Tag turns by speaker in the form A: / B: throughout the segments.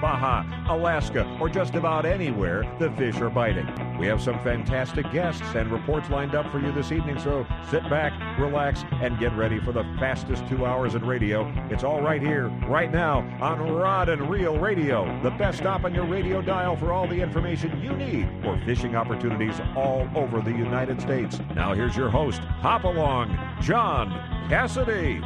A: Baja, Alaska, or just about anywhere the fish are biting. We have some fantastic guests and reports lined up for you this evening, so sit back, relax, and get ready for the fastest two hours in radio. It's all right here, right now, on Rod and Reel Radio, the best stop on your radio dial for all the information you need for fishing opportunities all over the United States. Now here's your host, Hop Along, John Cassidy.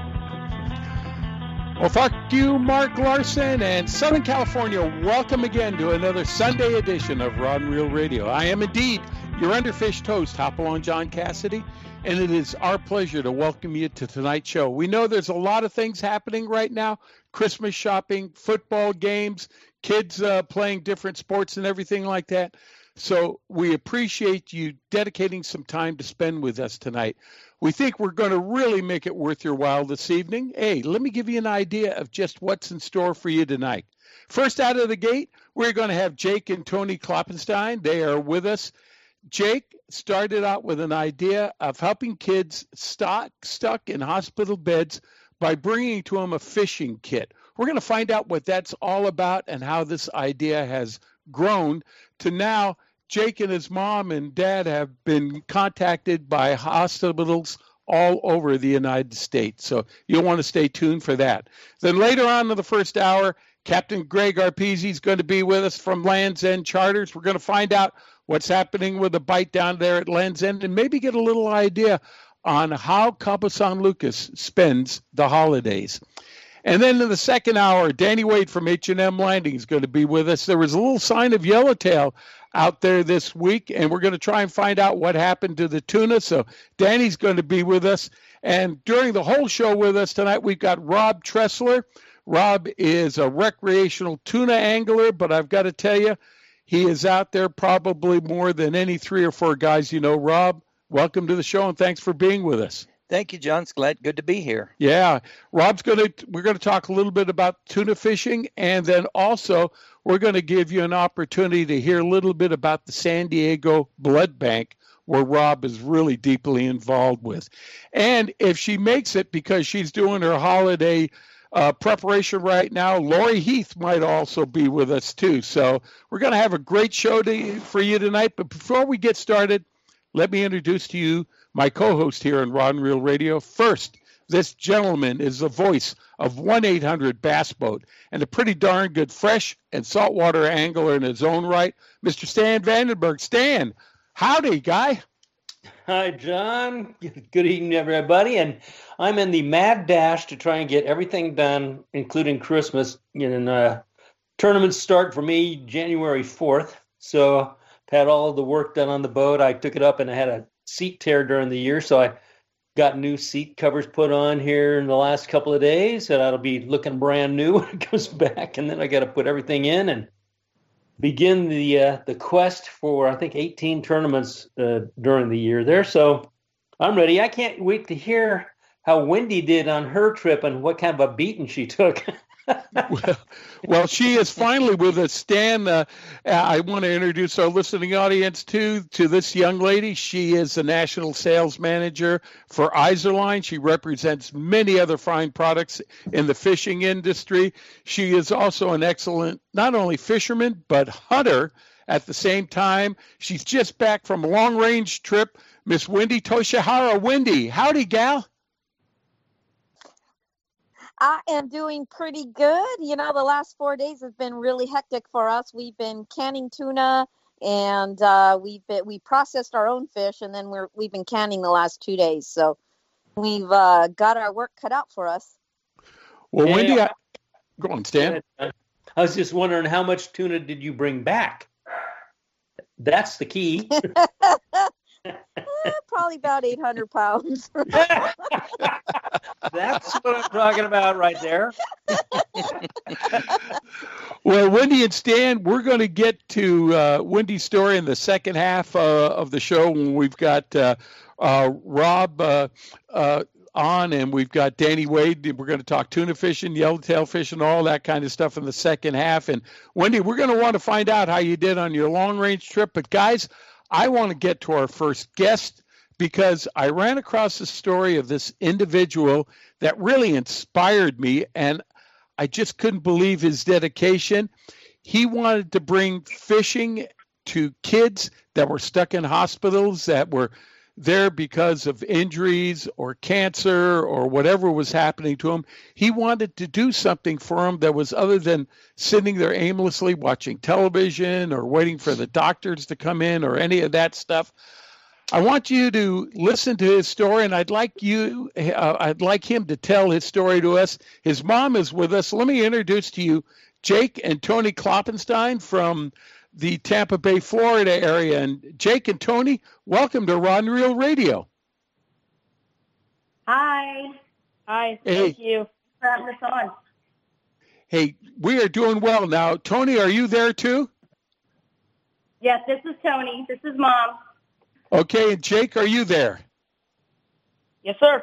B: Well, fuck you, Mark Larson, and Southern California. Welcome again to another Sunday edition of Rod and Reel Radio. I am indeed your underfished host, Hopalong John Cassidy, and it is our pleasure to welcome you to tonight's show. We know there's a lot of things happening right now Christmas shopping, football games, kids uh, playing different sports, and everything like that. So we appreciate you dedicating some time to spend with us tonight. We think we're going to really make it worth your while this evening. Hey, let me give you an idea of just what's in store for you tonight. First out of the gate, we're going to have Jake and Tony Kloppenstein. They are with us. Jake started out with an idea of helping kids stuck, stuck in hospital beds by bringing to them a fishing kit. We're going to find out what that's all about and how this idea has grown to now Jake and his mom and dad have been contacted by hospitals all over the United States. So you'll want to stay tuned for that. Then later on in the first hour, Captain Greg Arpezi is going to be with us from Land's End Charters. We're going to find out what's happening with the bite down there at Land's End and maybe get a little idea on how Cabo San Lucas spends the holidays. And then in the second hour, Danny Wade from H&M Landing is going to be with us. There was a little sign of yellowtail out there this week, and we're going to try and find out what happened to the tuna. So Danny's going to be with us. And during the whole show with us tonight, we've got Rob Tressler. Rob is a recreational tuna angler, but I've got to tell you, he is out there probably more than any three or four guys you know. Rob, welcome to the show, and thanks for being with us.
C: Thank you, John. It's glad good to be here.
B: Yeah, Rob's going to we're going to talk a little bit about tuna fishing, and then also we're going to give you an opportunity to hear a little bit about the San Diego Blood Bank, where Rob is really deeply involved with. And if she makes it because she's doing her holiday uh, preparation right now, Lori Heath might also be with us too. So we're going to have a great show to, for you tonight. But before we get started, let me introduce to you my co host here on Rod and Reel Radio. First, this gentleman is the voice of 1 800 Bass Boat and a pretty darn good fresh and saltwater angler in his own right, Mr. Stan Vandenberg. Stan, howdy, guy.
D: Hi, John. Good evening, everybody. And I'm in the mad dash to try and get everything done, including Christmas. And uh, tournaments start for me January 4th. So had all the work done on the boat. I took it up and I had a seat tear during the year, so I got new seat covers put on here in the last couple of days, and that'll be looking brand new when it comes back. And then I got to put everything in and begin the uh, the quest for I think 18 tournaments uh, during the year there. So I'm ready. I can't wait to hear how Wendy did on her trip and what kind of a beating she took.
B: Well, well, she is finally with us. Stan, uh, I want to introduce our listening audience to to this young lady. She is the national sales manager for Izorline. She represents many other fine products in the fishing industry. She is also an excellent not only fisherman but hunter at the same time. She's just back from a long range trip. Miss Wendy Toshihara. Wendy, howdy, gal.
E: I am doing pretty good. You know, the last four days have been really hectic for us. We've been canning tuna, and uh, we've been, we processed our own fish, and then we're we've been canning the last two days. So we've uh, got our work cut out for us.
B: Well, yeah. Wendy, I, go on, Stan.
D: I was just wondering how much tuna did you bring back? That's the key.
E: eh, probably about 800 pounds.
D: That's what I'm talking about right there.
B: Well, Wendy and Stan, we're going to get to uh, Wendy's story in the second half uh, of the show when we've got uh, uh Rob uh, uh, on and we've got Danny Wade. We're going to talk tuna fishing, yellowtail fishing, all that kind of stuff in the second half. And Wendy, we're going to want to find out how you did on your long range trip. But guys, I want to get to our first guest because I ran across the story of this individual that really inspired me. And I just couldn't believe his dedication. He wanted to bring fishing to kids that were stuck in hospitals that were there because of injuries or cancer or whatever was happening to him. He wanted to do something for him that was other than sitting there aimlessly watching television or waiting for the doctors to come in or any of that stuff. I want you to listen to his story, and I'd like you, uh, I'd like him to tell his story to us. His mom is with us. Let me introduce to you Jake and Tony Kloppenstein from the Tampa Bay, Florida area. And Jake and Tony, welcome to Ron Real Radio.
F: Hi. Hi. Hey. Thank you for having us on.
B: Hey, we are doing well now. Tony, are you there too?
F: Yes, this is Tony. This is Mom.
B: Okay, and Jake, are you there?
F: Yes, sir.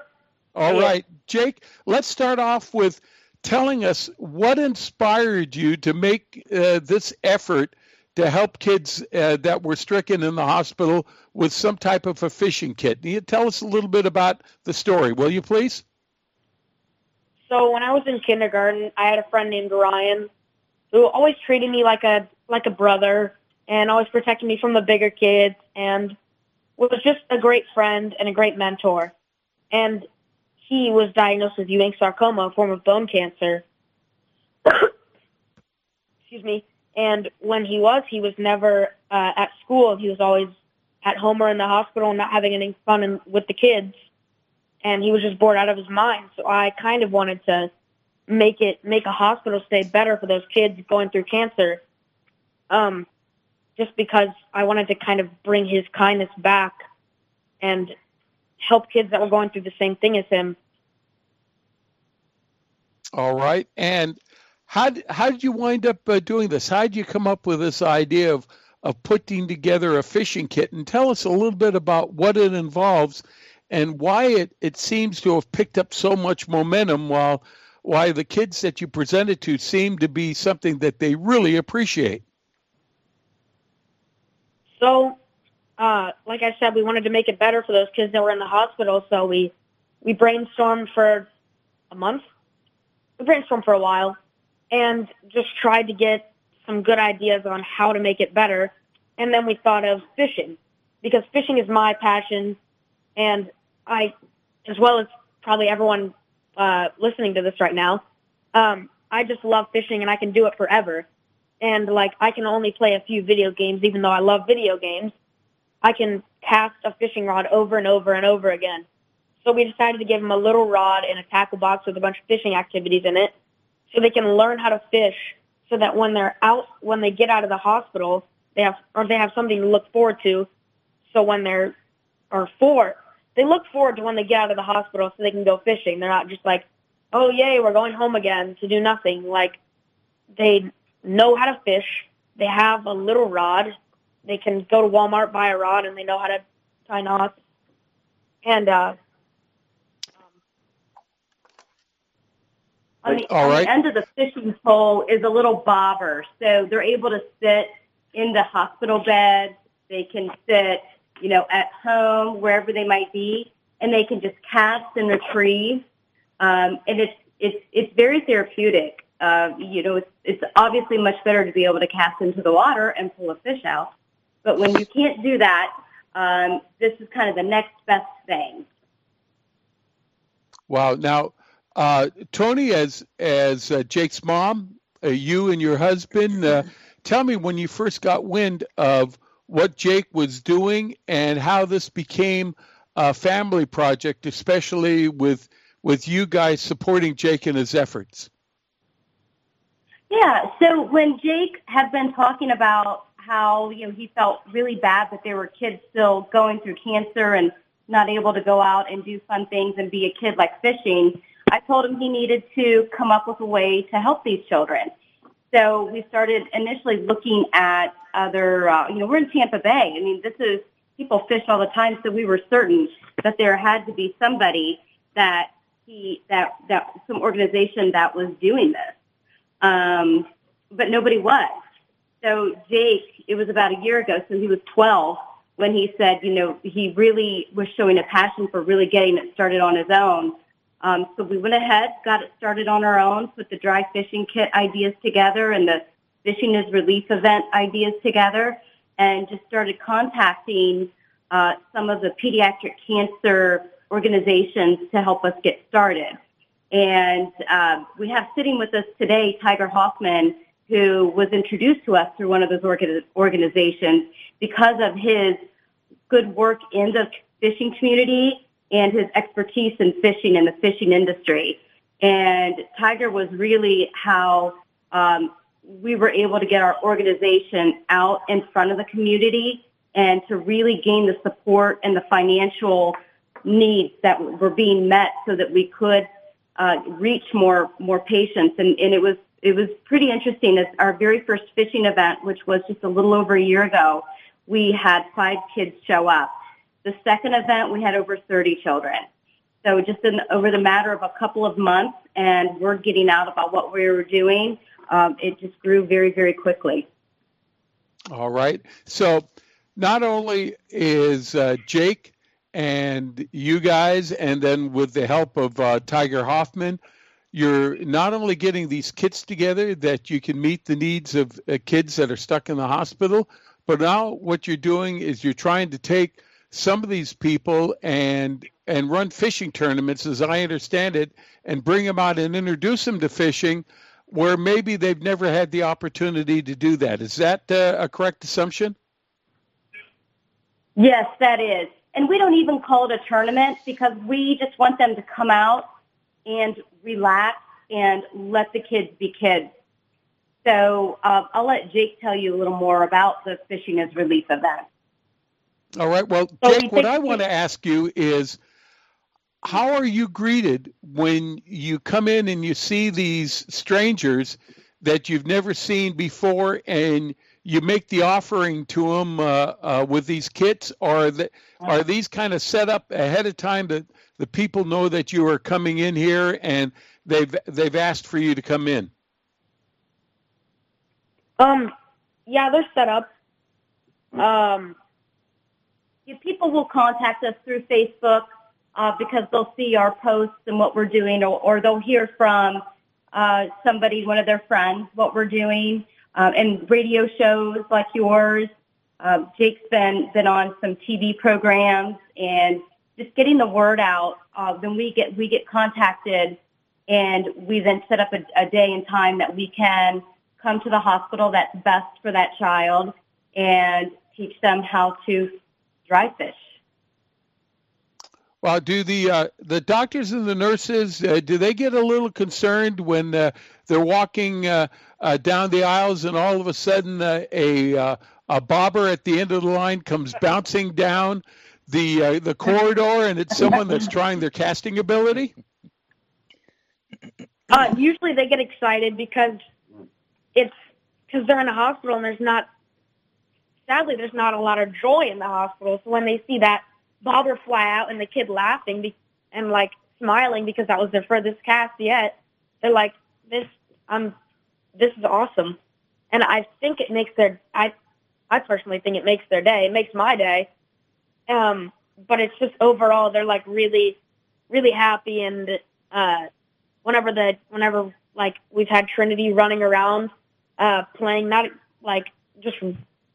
B: All right, Jake, let's start off with telling us what inspired you to make uh, this effort to help kids uh, that were stricken in the hospital with some type of a fishing kit. Can you tell us a little bit about the story, will you please?
F: So when I was in kindergarten, I had a friend named Ryan who always treated me like a like a brother and always protected me from the bigger kids and was just a great friend and a great mentor. And he was diagnosed with Ewing sarcoma, a form of bone cancer. Excuse me. And when he was, he was never uh, at school. He was always at home or in the hospital, not having any fun in, with the kids. And he was just bored out of his mind. So I kind of wanted to make it make a hospital stay better for those kids going through cancer. Um, just because I wanted to kind of bring his kindness back and help kids that were going through the same thing as him.
B: All right. And how how did you wind up uh, doing this? How did you come up with this idea of of putting together a fishing kit? And tell us a little bit about what it involves and why it, it seems to have picked up so much momentum while why the kids that you presented to seem to be something that they really appreciate.
F: So, uh, like I said, we wanted to make it better for those kids that were in the hospital. So we we brainstormed for a month. We brainstormed for a while, and just tried to get some good ideas on how to make it better. And then we thought of fishing, because fishing is my passion, and I, as well as probably everyone uh, listening to this right now, um, I just love fishing, and I can do it forever and like I can only play a few video games, even though I love video games. I can cast a fishing rod over and over and over again. So we decided to give them a little rod and a tackle box with a bunch of fishing activities in it, so they can learn how to fish. So that when they're out, when they get out of the hospital, they have or they have something to look forward to. So when they're or for they look forward to when they get out of the hospital, so they can go fishing. They're not just like, oh yay, we're going home again to do nothing. Like they know how to fish. They have a little rod. They can go to Walmart, buy a rod, and they know how to tie knots. And uh,
B: on, the, on
F: the end of the fishing pole is a little bobber, so they're able to sit in the hospital bed. They can sit, you know, at home wherever they might be, and they can just cast and retrieve. Um, and it's it's it's very therapeutic. Uh, you know, it's, it's obviously much better to be able to cast into the water and pull a fish out. But when you can't do that, um, this is kind of the next best thing.
B: Wow. Now, uh, Tony, as as uh, Jake's mom, uh, you and your husband, uh, tell me when you first got wind of what Jake was doing and how this became a family project, especially with with you guys supporting Jake in his efforts.
F: Yeah. So when Jake had been talking about how you know he felt really bad that there were kids still going through cancer and not able to go out and do fun things and be a kid like fishing, I told him he needed to come up with a way to help these children.
G: So we started initially looking at other, uh, you know, we're in Tampa Bay. I mean, this is, people fish all the time, so we were certain that there had to be somebody that he, that, that, some organization that was doing this. Um, but nobody was. So Jake, it was about a year ago, so he was 12 when he said, you know, he really was showing a passion for really getting it started on his own. Um, so we went ahead, got it started on our own, put the dry fishing kit ideas together and the fishing is relief event ideas together, and just started contacting uh, some of the pediatric cancer organizations to help us get started. And uh, we have sitting with us today Tiger Hoffman, who was introduced to us through one of those organizations because of his good work in the fishing community and his expertise in fishing and the fishing industry. And Tiger was really how um, we were able to get our organization out in front of the community and to really gain the support and the financial needs that were being met so that we could uh, reach more more patients. And, and it was it was pretty interesting. As our very first fishing event, which was just a little over a year ago, we had five kids show up. The second event, we had over 30 children. So just in, over the matter of a couple of months and word getting out about what we were doing, um, it just grew very, very quickly.
B: All right. So not only is uh, Jake and you guys, and then with the help of uh, Tiger Hoffman, you're not only getting these kits together that you can meet the needs of uh, kids that are stuck in the hospital, but now what you're doing is you're trying to take some of these people and and run fishing tournaments, as I understand it, and bring them out and introduce them to fishing, where maybe they've never had the opportunity to do that. Is that uh, a correct assumption?
G: Yes, that is. And we don't even call it a tournament because we just want them to come out and relax and let the kids be kids. So uh, I'll let Jake tell you a little more about the Fishing as Relief event.
B: All right. Well, Jake, what I want to ask you is how are you greeted when you come in and you see these strangers that you've never seen before and you make the offering to them uh, uh, with these kits? Or are, the, are these kind of set up ahead of time that the people know that you are coming in here and they've they've asked for you to come in?
F: Um yeah they're set up. Um
G: people will contact us through Facebook uh, because they'll see our posts and what we're doing, or, or they'll hear from uh, somebody, one of their friends, what we're doing, uh, and radio shows like yours. Uh, Jake's been been on some TV programs and just getting the word out. Uh, then we get we get contacted, and we then set up a, a day and time that we can come to the hospital that's best for that child and teach them how to dry fish.
B: Well, do the uh, the doctors and the nurses uh, do they get a little concerned when uh, they're walking uh, uh, down the aisles and all of a sudden uh, a a bobber at the end of the line comes bouncing down the the corridor and it's someone that's trying their casting ability?
F: usually they get excited because it's because they're in a hospital and there's not sadly, there's not a lot of joy in the hospital. So when they see that bobber fly out and the kid laughing be- and like smiling because that was their furthest cast yet, they're like, "This, um, this is awesome," and I think it makes their I, I personally think it makes their day. It makes my day. Um, but it's just overall they're like really, really happy and uh, whenever the whenever like we've had Trinity running around, uh, playing not like just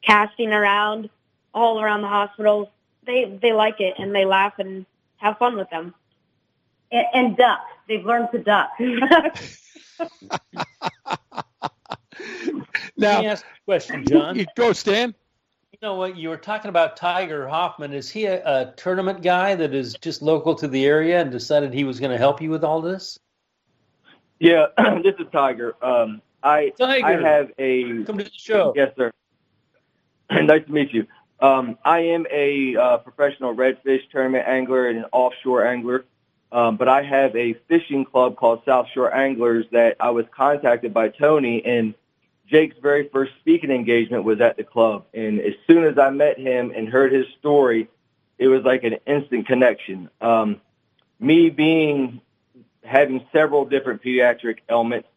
F: casting around all around the hospitals. They they like it and they laugh and have fun with them.
G: And, and duck. They've learned to duck.
D: now, Let me ask a question, John.
B: Go, Stan.
D: You know what? You were talking about Tiger Hoffman. Is he a, a tournament guy that is just local to the area and decided he was going to help you with all this?
H: Yeah, this is Tiger. Um, I
D: Tiger,
H: I have a
D: come to the show.
H: Yes, sir. nice to meet you. Um, I am a uh, professional redfish tournament angler and an offshore angler, um, but I have a fishing club called South Shore Anglers that I was contacted by Tony, and Jake's very first speaking engagement was at the club. And as soon as I met him and heard his story, it was like an instant connection. Um, me being having several different pediatric ailments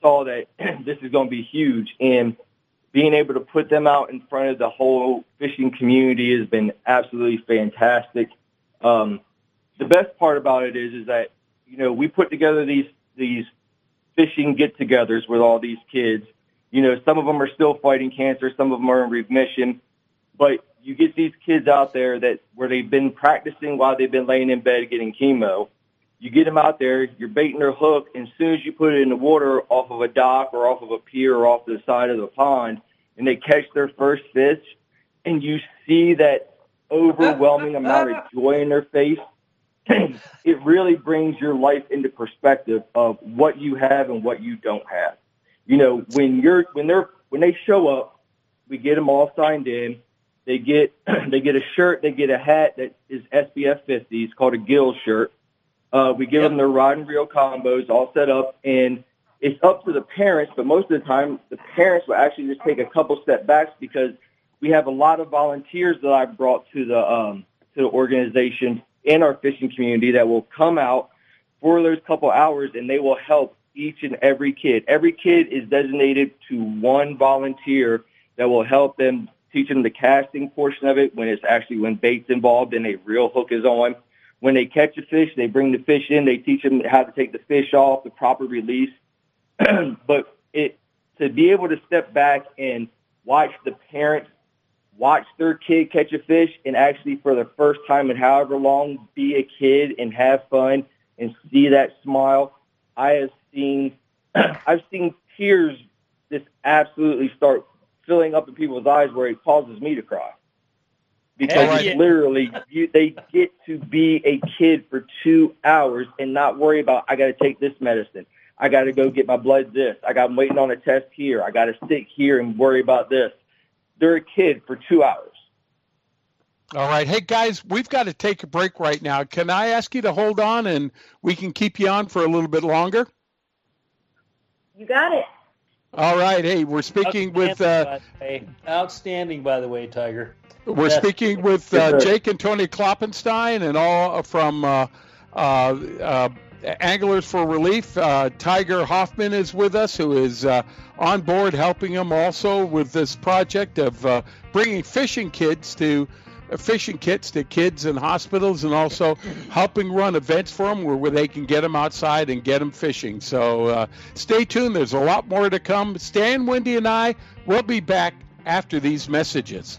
H: saw that this is going to be huge and being able to put them out in front of the whole fishing community has been absolutely fantastic. Um, the best part about it is, is that, you know, we put together these, these fishing get-togethers with all these kids. You know, some of them are still fighting cancer, some of them are in remission, but you get these kids out there that where they've been practicing while they've been laying in bed getting chemo. You get them out there, you're baiting their hook, and as soon as you put it in the water off of a dock or off of a pier or off the side of the pond, and they catch their first fish, and you see that overwhelming amount of joy in their face, it really brings your life into perspective of what you have and what you don't have. You know, when you're when they're when they show up, we get them all signed in. They get they get a shirt, they get a hat that is SPF 50. It's called a gill shirt. Uh, we give yep. them their rod and reel combos all set up, and it's up to the parents. But most of the time, the parents will actually just take a couple step backs because we have a lot of volunteers that I've brought to the um, to the organization in our fishing community that will come out for those couple hours and they will help each and every kid. Every kid is designated to one volunteer that will help them teach them the casting portion of it when it's actually when bait's involved and a real hook is on. When they catch a fish, they bring the fish in. They teach them how to take the fish off, the proper release. but it to be able to step back and watch the parents watch their kid catch a fish and actually for the first time in however long be a kid and have fun and see that smile. I have seen I've seen tears just absolutely start filling up in people's eyes where it causes me to cry. Because yeah. literally you, they get to be a kid for two hours and not worry about I gotta take this medicine. I gotta go get my blood this. I got I'm waiting on a test here. I gotta sit here and worry about this they're a kid for two hours.
B: All right. Hey, guys, we've got to take a break right now. Can I ask you to hold on and we can keep you on for a little bit longer?
F: You got it.
B: All right. Hey, we're speaking with. Uh,
D: by Outstanding, by the way, Tiger.
B: We're yes. speaking with uh, Jake and Tony Kloppenstein and all from uh, uh, uh Anglers for Relief. Uh, Tiger Hoffman is with us, who is uh, on board helping them also with this project of uh, bringing fishing kids to uh, fishing kits to kids in hospitals and also helping run events for them where, where they can get them outside and get them fishing. So uh, stay tuned. There's a lot more to come. Stan, Wendy, and I will be back after these messages.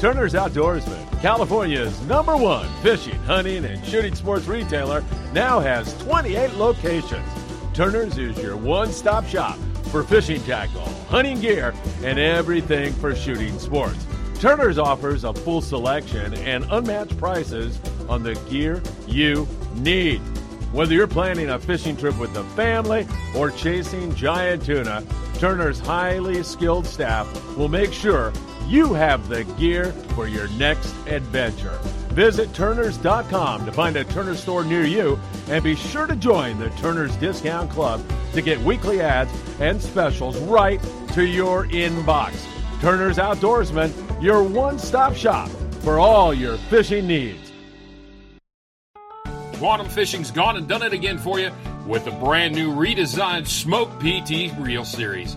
I: Turner's Outdoorsman, California's number one fishing, hunting, and shooting sports retailer, now has 28 locations. Turner's is your one stop shop for fishing tackle, hunting gear, and everything for shooting sports. Turner's offers a full selection and unmatched prices on the gear you need. Whether you're planning a fishing trip with the family or chasing giant tuna, Turner's highly skilled staff will make sure you have the gear for your next adventure. Visit Turners.com to find a Turner store near you and be sure to join the Turner's Discount Club to get weekly ads and specials right to your inbox. Turner's Outdoorsman, your one stop shop for all your fishing needs.
J: Quantum Fishing's gone and done it again for you with the brand new redesigned Smoke PT Reel Series.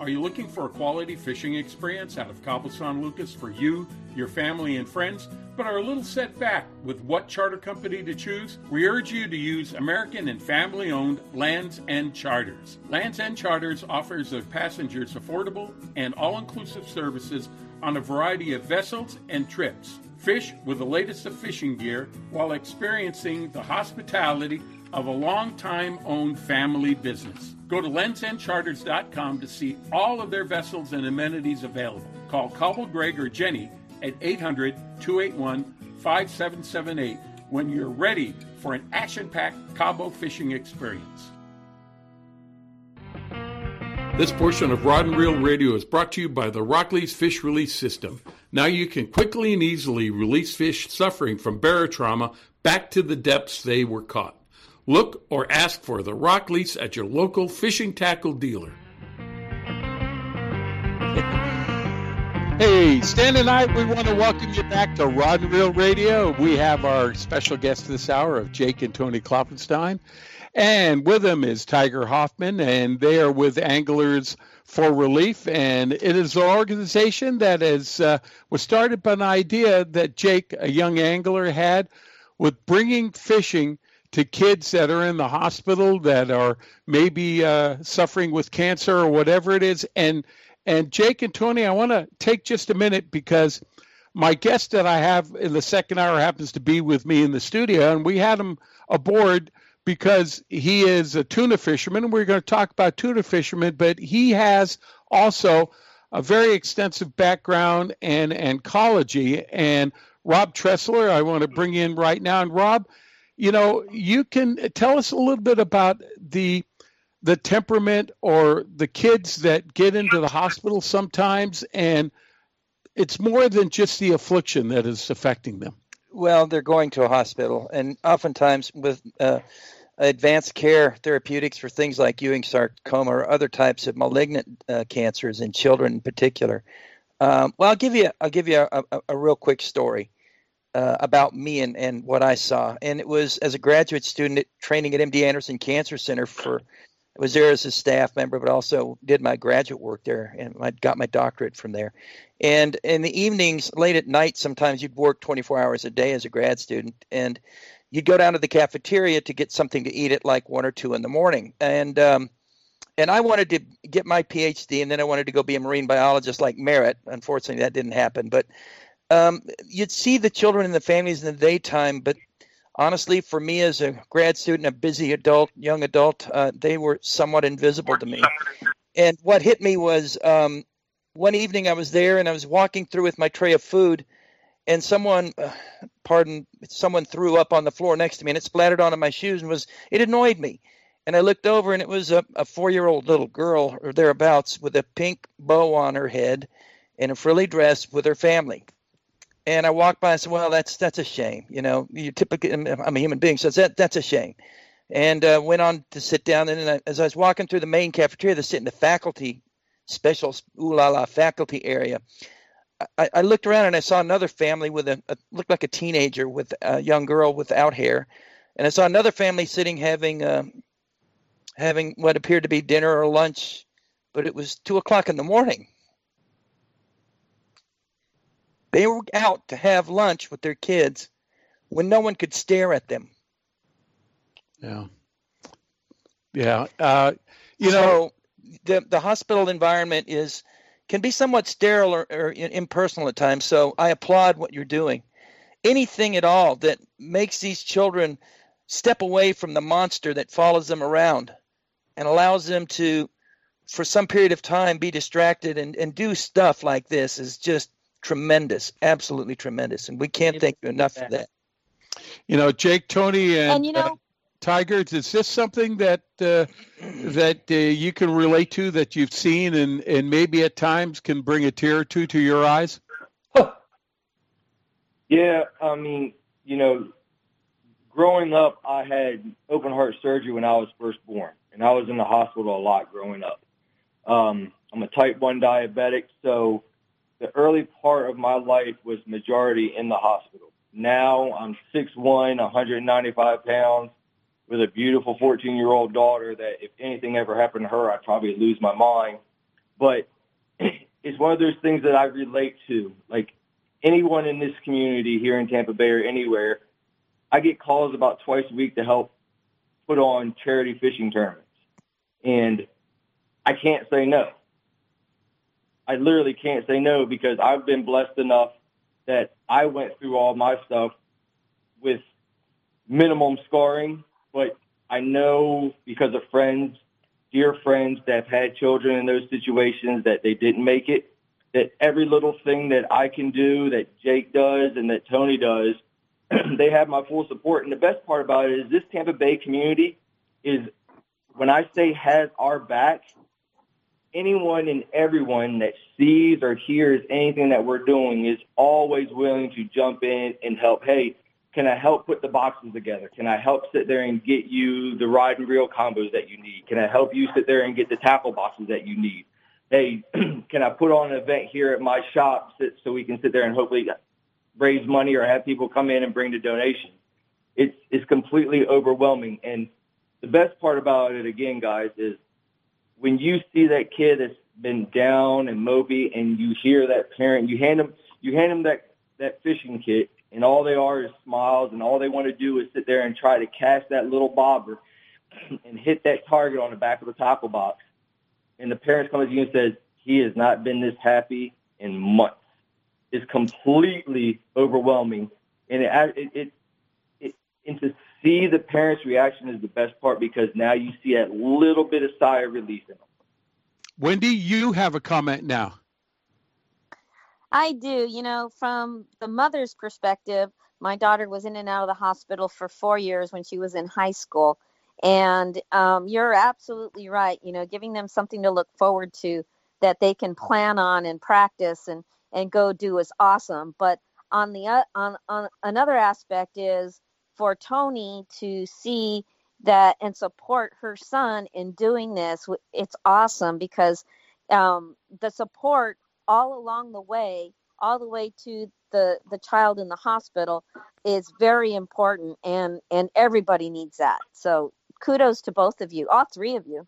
B: Are you looking for a quality fishing experience out of San Lucas for you, your family, and friends, but are a little set back with what charter company to choose? We urge you to use American and family owned Lands End Charters. Lands End Charters offers their passengers affordable and all inclusive services on a variety of vessels and trips. Fish with the latest of fishing gear while experiencing the hospitality of a long-time owned family business. Go to landsendcharters.com to see all of their vessels and amenities available. Call Cobble Greg or Jenny at 800 281 5778 when you're ready for an action packed Cabo fishing experience. This portion of Rod and Reel Radio is brought to you by the Rockley's Fish Release System. Now you can quickly and easily release fish suffering from barotrauma back to the depths they were caught. Look or ask for the Rockley's at your local fishing tackle dealer. Hey, Stan and I, we want to welcome you back to Rod and Reel Radio. We have our special guest this hour of Jake and Tony Kloppenstein. And with them is Tiger Hoffman, and they are with Anglers for Relief. And it is an organization that is, uh, was started by an idea that Jake, a young angler, had with bringing fishing to kids that are in the hospital that are maybe uh, suffering with cancer or whatever it is. And and Jake and Tony, I want to take just a minute because my guest that I have in the second hour happens to be with me in the studio, and we had him aboard because he is a tuna fisherman, and we're going to talk about tuna fishermen, but he has also a very extensive background in ecology. And Rob Tressler, I want to bring in right now. And Rob, you know, you can tell us a little bit about the the temperament or the kids that get into the hospital sometimes and it's more than just the affliction that is affecting them.
C: Well they're going to a hospital and oftentimes with uh, advanced care therapeutics for things like ewing sarcoma or other types of malignant uh, cancers in children in particular. Um, well i'll give you i'll give you a, a, a real quick story uh, about me and, and what I saw. And it was as a graduate student at, training at MD Anderson Cancer Center for I was there as a staff member, but also did my graduate work there, and I got my doctorate from there. And in the evenings, late at night, sometimes you'd work 24 hours a day as a grad student, and you'd go down to the cafeteria to get something to eat at like one or two in the morning. And um, and I wanted to get my PhD, and then I wanted to go be a marine biologist like Merritt. Unfortunately, that didn't happen. But um, you'd see the children and the families in the daytime, but honestly, for me as a grad student, a busy adult, young adult, uh, they were somewhat invisible to me. And what hit me was um, one evening I was there and I was walking through with my tray of food, and someone, uh, pardon, someone threw up on the floor next to me, and it splattered onto my shoes, and was it annoyed me. And I looked over, and it was a, a four-year-old little girl or thereabouts with a pink bow on her head and a frilly dress with her family. And I walked by and said, "Well, that's that's a shame. You know, you typically I'm a human being, so that that's a shame." And uh, went on to sit down. And I, as I was walking through the main cafeteria, to sit in the faculty special ooh la la faculty area, I, I, looked around and I saw another family with a, a looked like a teenager with a young girl without hair, and I saw another family sitting having uh, having what appeared to be dinner or lunch, but it was two o'clock in the morning. They were out to have lunch with their kids when no one could stare at them.
B: Yeah. Yeah. Uh, you
C: so
B: know,
C: the the hospital environment is can be somewhat sterile or, or impersonal at times. So I applaud what you're doing. Anything at all that makes these children step away from the monster that follows them around and allows them to, for some period of time, be distracted and, and do stuff like this is just tremendous, absolutely tremendous, and we can't thank you enough for that.
B: You know, Jake, Tony, and,
E: and you know. Uh,
B: Tigers, is this something that uh, that uh, you can relate to that you've seen and, and maybe at times can bring a tear or two to your eyes?
H: Yeah, I mean, you know, growing up, I had open heart surgery when I was first born, and I was in the hospital a lot growing up. Um, I'm a type 1 diabetic, so the early part of my life was majority in the hospital. Now I'm 6'1", 195 pounds, with a beautiful 14-year-old daughter that if anything ever happened to her, I'd probably lose my mind. But it's one of those things that I relate to. Like anyone in this community here in Tampa Bay or anywhere, I get calls about twice a week to help put on charity fishing tournaments. And I can't say no. I literally can't say no because I've been blessed enough that I went through all my stuff with minimum scarring, but I know because of friends, dear friends that have had children in those situations that they didn't make it, that every little thing that I can do, that Jake does and that Tony does, they have my full support. And the best part about it is this Tampa Bay community is, when I say has our back, anyone and everyone that sees or hears anything that we're doing is always willing to jump in and help. Hey, can I help put the boxes together? Can I help sit there and get you the ride and reel combos that you need? Can I help you sit there and get the tackle boxes that you need? Hey, can I put on an event here at my shop so we can sit there and hopefully raise money or have people come in and bring the donation? It's it's completely overwhelming. And the best part about it, again, guys, is when you see that kid that's been down and mopey, and you hear that parent, you hand them you hand them that that fishing kit, and all they are is smiles, and all they want to do is sit there and try to cast that little bobber and hit that target on the back of the tackle box. And the parents come to you and says he has not been this happy in months. It's completely overwhelming, and it it, it, it and to see the parents' reaction is the best part because now you see a little bit of sigh of relief in them.
B: Wendy, you have a comment now.
E: I do. You know, from the mother's perspective, my daughter was in and out of the hospital for four years when she was in high school. And um, you're absolutely right. You know, giving them something to look forward to that they can plan on and practice and, and go do is awesome. But on the uh, on, on another aspect is for Tony to see that and support her son in doing this. It's awesome because um, the support all along the way, all the way to the the child in the hospital, is very important, and and everybody needs that. So kudos to both of you, all three of you.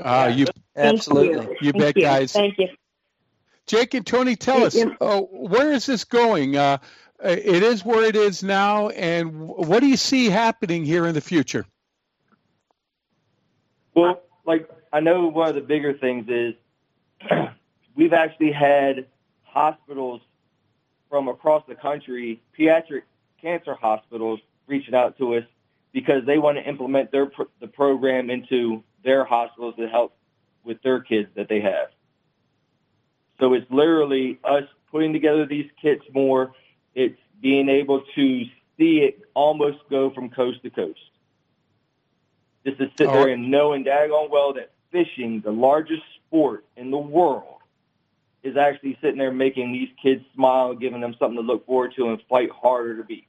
B: Uh, you
C: absolutely,
B: you, you bet,
F: you.
B: guys.
F: Thank you.
B: Jake and Tony, tell us uh, where is this going? Uh, Uh, it is where it is now, and what do you see happening here in the future?
H: Well, like I know one of the bigger things is we've actually had hospitals from across the country, pediatric cancer hospitals, reaching out to us because they want to implement their the program into their hospitals to help with their kids that they have. So it's literally us putting together these kits more. It's being able to see it almost go from coast to coast. Just to sit there and knowing daggone well that fishing, the largest sport in the world, is actually sitting there making these kids smile, giving them something to look forward to, and fight harder to beat.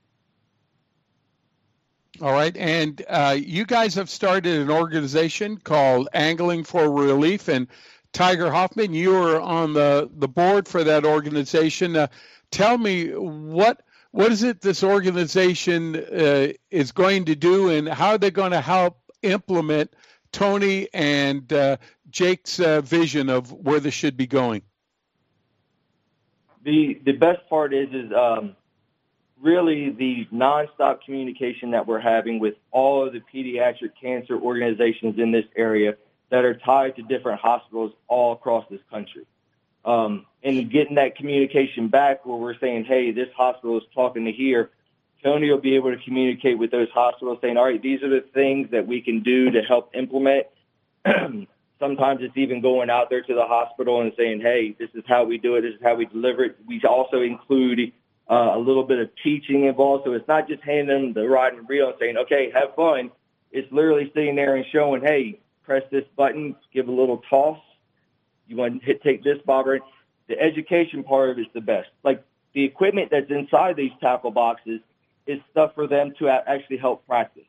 B: All right, and uh, you guys have started an organization called Angling for Relief, and Tiger Hoffman, you are on the, the board for that organization. Uh, tell me what what is it this organization uh, is going to do, and how they're they going to help implement Tony and uh, Jake's uh, vision of where this should be going?
H: The the best part is is um, really the nonstop communication that we're having with all of the pediatric cancer organizations in this area that are tied to different hospitals all across this country. Um, and getting that communication back where we're saying, hey, this hospital is talking to here. Tony will be able to communicate with those hospitals saying, all right, these are the things that we can do to help implement. Sometimes it's even going out there to the hospital and saying, hey, this is how we do it. This is how we deliver it. We also include uh, a little bit of teaching involved. So it's not just handing them the rod and reel and saying, okay, have fun. It's literally sitting there and showing, hey, press this button, give a little toss. You want to take this bobber. The education part of it is the best. Like the equipment that's inside these tackle boxes is stuff for them to actually help practice.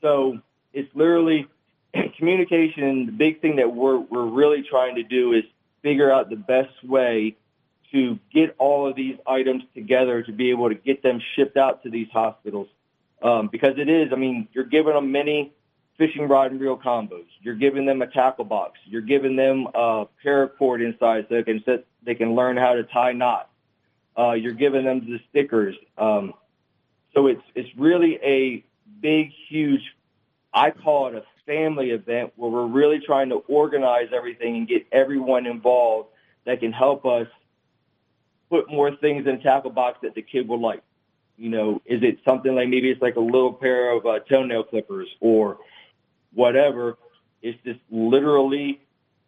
H: So it's literally communication. The big thing that we're we're really trying to do is figure out the best way to get all of these items together to be able to get them shipped out to these hospitals. Um, because it is, I mean, you're giving them many fishing rod and reel combos. You're giving them a tackle box. You're giving them a paracord inside so they can set, they can learn how to tie knots. Uh, you're giving them the stickers. Um, so it's it's really a big, huge. I call it a family event where we're really trying to organize everything and get everyone involved that can help us put more things in a tackle box that the kid will like. You know, is it something like maybe it's like a little pair of uh, toenail clippers or whatever. It's just literally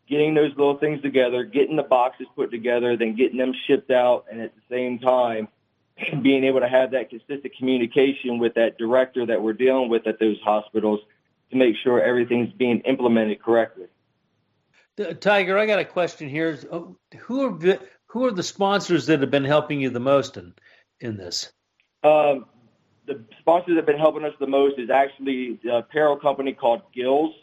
H: getting those little things together, getting the boxes put together, then getting them shipped out, and at the same time, being able to have that consistent communication with that director that we're dealing with at those hospitals to make sure everything's being implemented correctly.
D: Tiger, I got a question here. Oh, who are the, who are the sponsors that have been helping you the most in in this?
H: Um, the sponsors that have been helping us the most is actually a apparel company called Gillz.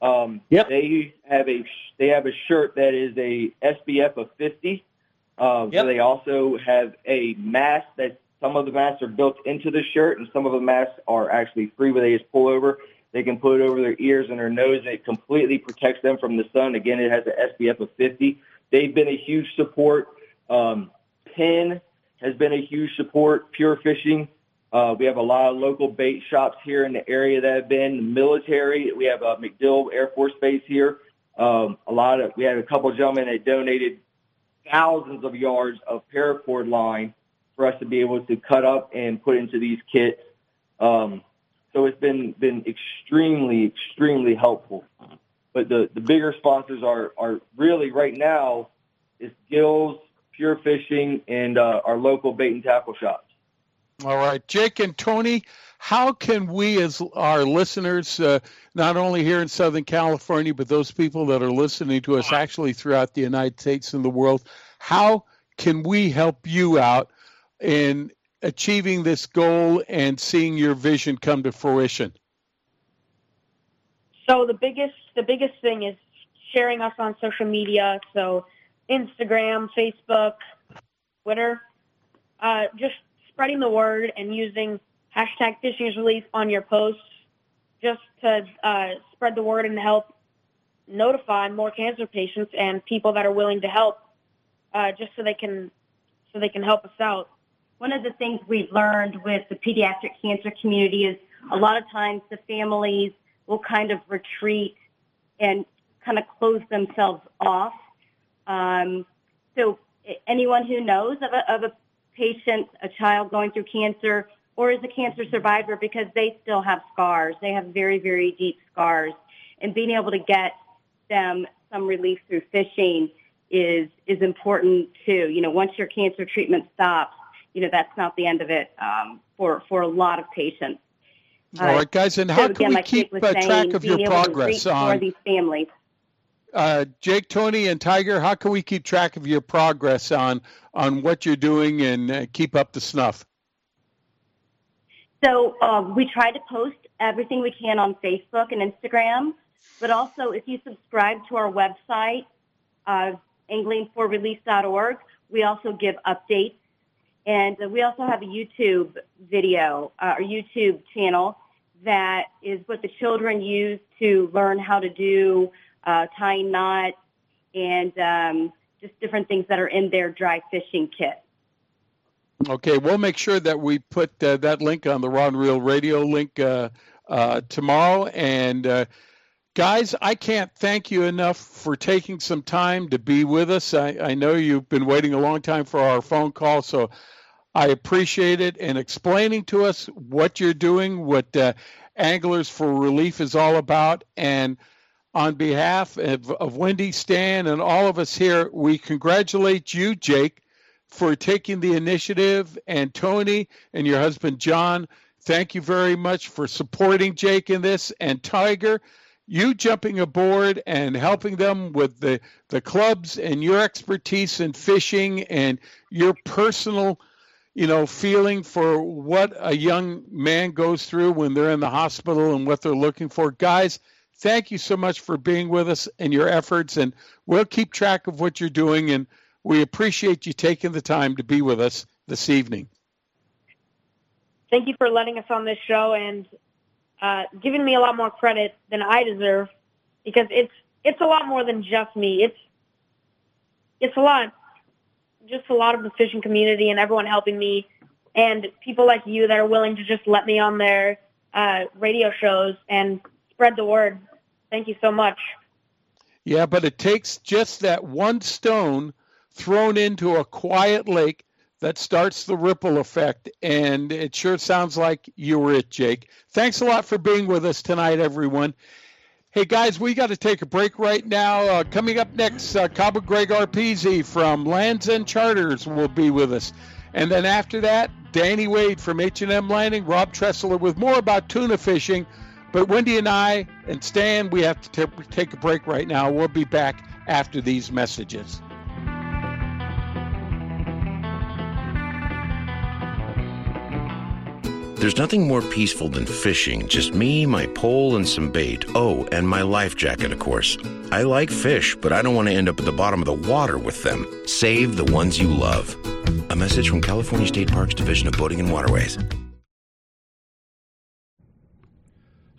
H: Um,
D: yep.
H: They have a they have a shirt that is a SPF of 50. Um,
D: yep.
H: So they also have a mask that some of the masks are built into the shirt, and some of the masks are actually free where they just pull over. They can put it over their ears and their nose, and it completely protects them from the sun. Again, it has an SPF of 50. They've been a huge support. Um, Penn has been a huge support. Pure Fishing uh, we have a lot of local bait shops here in the area that have been military. We have a MacDill Air Force Base here. Um, a lot of we had a couple of gentlemen that donated thousands of yards of paracord line for us to be able to cut up and put into these kits. Um, so it's been been extremely extremely helpful. But the the bigger sponsors are are really right now is Gillz, Pure Fishing, and uh, our local bait and tackle shops.
B: All right, Jake and Tony, how can we, as our listeners, uh, not only here in Southern California, but those people that are listening to us actually throughout the United States and the world, how can we help you out in achieving this goal and seeing your vision come to fruition?
F: So the biggest the biggest thing is sharing us on social media. So Instagram, Facebook, Twitter. Uh, just spreading the word and using hashtag fishing is relief on your posts just to uh, spread the word and help notify more cancer patients and people that are willing to help uh, just so they can so they can help us out.
G: One of the things we've learned with the pediatric cancer community is a lot of times the families will kind of retreat and kind of close themselves off. Um, so anyone who knows of a, of a patient, a child going through cancer, or is a cancer survivor because they still have scars. They have very, very deep scars. And being able to get them some relief through fishing is is important too. You know, once your cancer treatment stops, you know that's not the end of it um, for for a lot of patients.
B: All right, guys, and how
G: so
B: can
G: again,
B: we
G: like
B: keep uh,
G: was
B: track of your progress on
G: for these families?
B: Uh, Jake, Tony, and Tiger? How can we keep track of your progress on on what you're doing and uh, keep up the snuff?
G: So um, we try to post everything we can on Facebook and Instagram, but also if you subscribe to our website, uh, anglingforrelease.org, we also give updates. And we also have a YouTube video, uh, or YouTube channel that is what the children use to learn how to do uh, tying knots and um, just different things that are in their dry fishing kit.
B: Okay, we'll make sure that we put uh, that link on the Rod and Reel Radio link uh, uh, tomorrow. And uh, guys, I can't thank you enough for taking some time to be with us. I, I, know you've been waiting a long time for our phone call, so I appreciate it and explaining to us what you're doing, what uh, Anglers for Relief is all about, and on behalf of, of Wendy, Stan, and all of us here, we congratulate you, Jake, for taking the initiative, and Tony and your husband, John. Thank you very much for supporting Jake in this. And Tiger, you jumping aboard and helping them with the, the clubs and your expertise in fishing and your personal you know feeling for what a young man goes through when they're in the hospital and what they're looking for guys thank you so much for being with us and your efforts and we'll keep track of what you're doing and we appreciate you taking the time to be with us this evening
F: thank you for letting us on this show and uh, giving me a lot more credit than I deserve because it's it's a lot more than just me. It's it's a lot, just a lot of the fishing community and everyone helping me, and people like you that are willing to just let me on their uh, radio shows and spread the word. Thank you so much.
B: Yeah, but it takes just that one stone thrown into a quiet lake that starts the ripple effect. And it sure sounds like you were it, Jake. Thanks a lot for being with us tonight, everyone. Hey guys, we got to take a break right now. Uh, coming up next, uh, Cabo Greg Arpezi from Lands End Charters will be with us, and then after that, Danny Wade from H&M Landing, Rob Tressler with more about tuna fishing. But Wendy and I and Stan, we have to t- take a break right now. We'll be back after these messages.
K: There's nothing more peaceful than fishing. Just me, my pole, and some bait. Oh, and my life jacket, of course. I like fish, but I don't want to end up at the bottom of the water with them. Save the ones you love. A message from California State Parks Division of Boating and Waterways.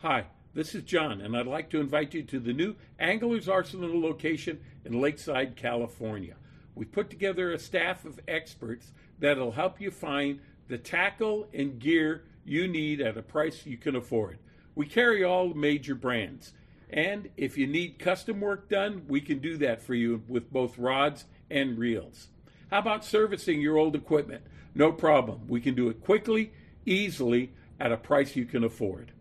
B: Hi, this is John, and I'd like to invite you to the new Anglers Arsenal location in Lakeside, California. We've put together a staff of experts that'll help you find the tackle and gear you need at a price you can afford. We carry all major brands. And if you need custom work done, we can do that for you with both rods and reels. How about servicing your old equipment? No problem. We can do it quickly, easily, at a price you can afford.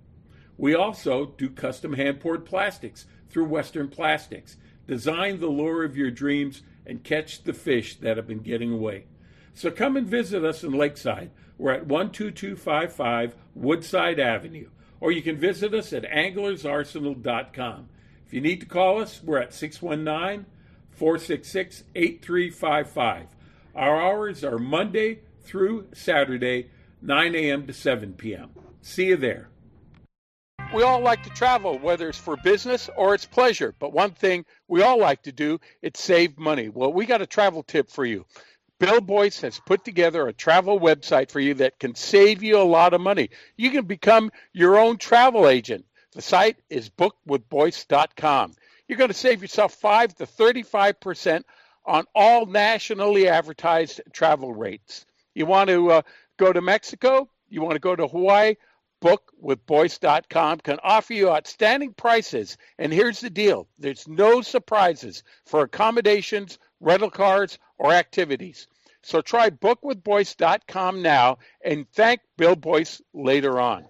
B: We also do custom hand poured plastics through Western Plastics. Design the lure of your dreams and catch the fish that have been getting away. So come and visit us in Lakeside. We're at 12255 Woodside Avenue. Or you can visit us at anglersarsenal.com. If you need to call us, we're at 619 466 8355. Our hours are Monday through Saturday, 9 a.m. to 7 p.m. See you there. We all like to travel, whether it's for business or it's pleasure. But one thing we all like to do, it's save money. Well, we got a travel tip for you. Bill Boyce has put together a travel website for you that can save you a lot of money. You can become your own travel agent. The site is bookwithboyce.com. You're going to save yourself 5 to 35% on all nationally advertised travel rates. You want to uh, go to Mexico? You want to go to Hawaii? bookwithboyce.com can offer you outstanding prices. And here's the deal there's no surprises for accommodations, rental cars, or activities. So try bookwithboyce.com now and thank Bill Boyce later on.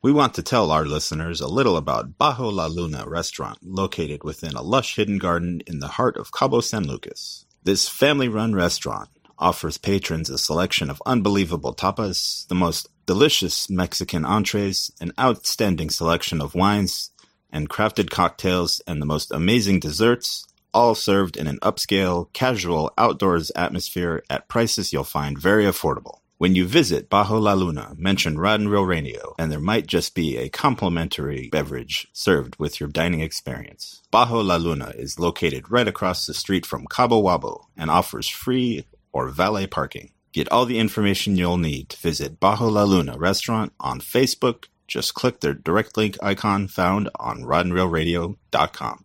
L: We want to tell our listeners a little about Bajo La Luna restaurant located within a lush hidden garden in the heart of Cabo San Lucas. This family run restaurant offers patrons a selection of unbelievable tapas, the most delicious Mexican entrees, an outstanding selection of wines and crafted cocktails, and the most amazing desserts, all served in an upscale, casual, outdoors atmosphere at prices you'll find very affordable. When you visit Bajo La Luna, mention Rod and Reel Radio, and there might just be a complimentary beverage served with your dining experience. Bajo La Luna is located right across the street from Cabo Wabo and offers free or valet parking. Get all the information you'll need to visit Bajo La Luna restaurant on Facebook. Just click their direct link icon found on rodandreelradio.com.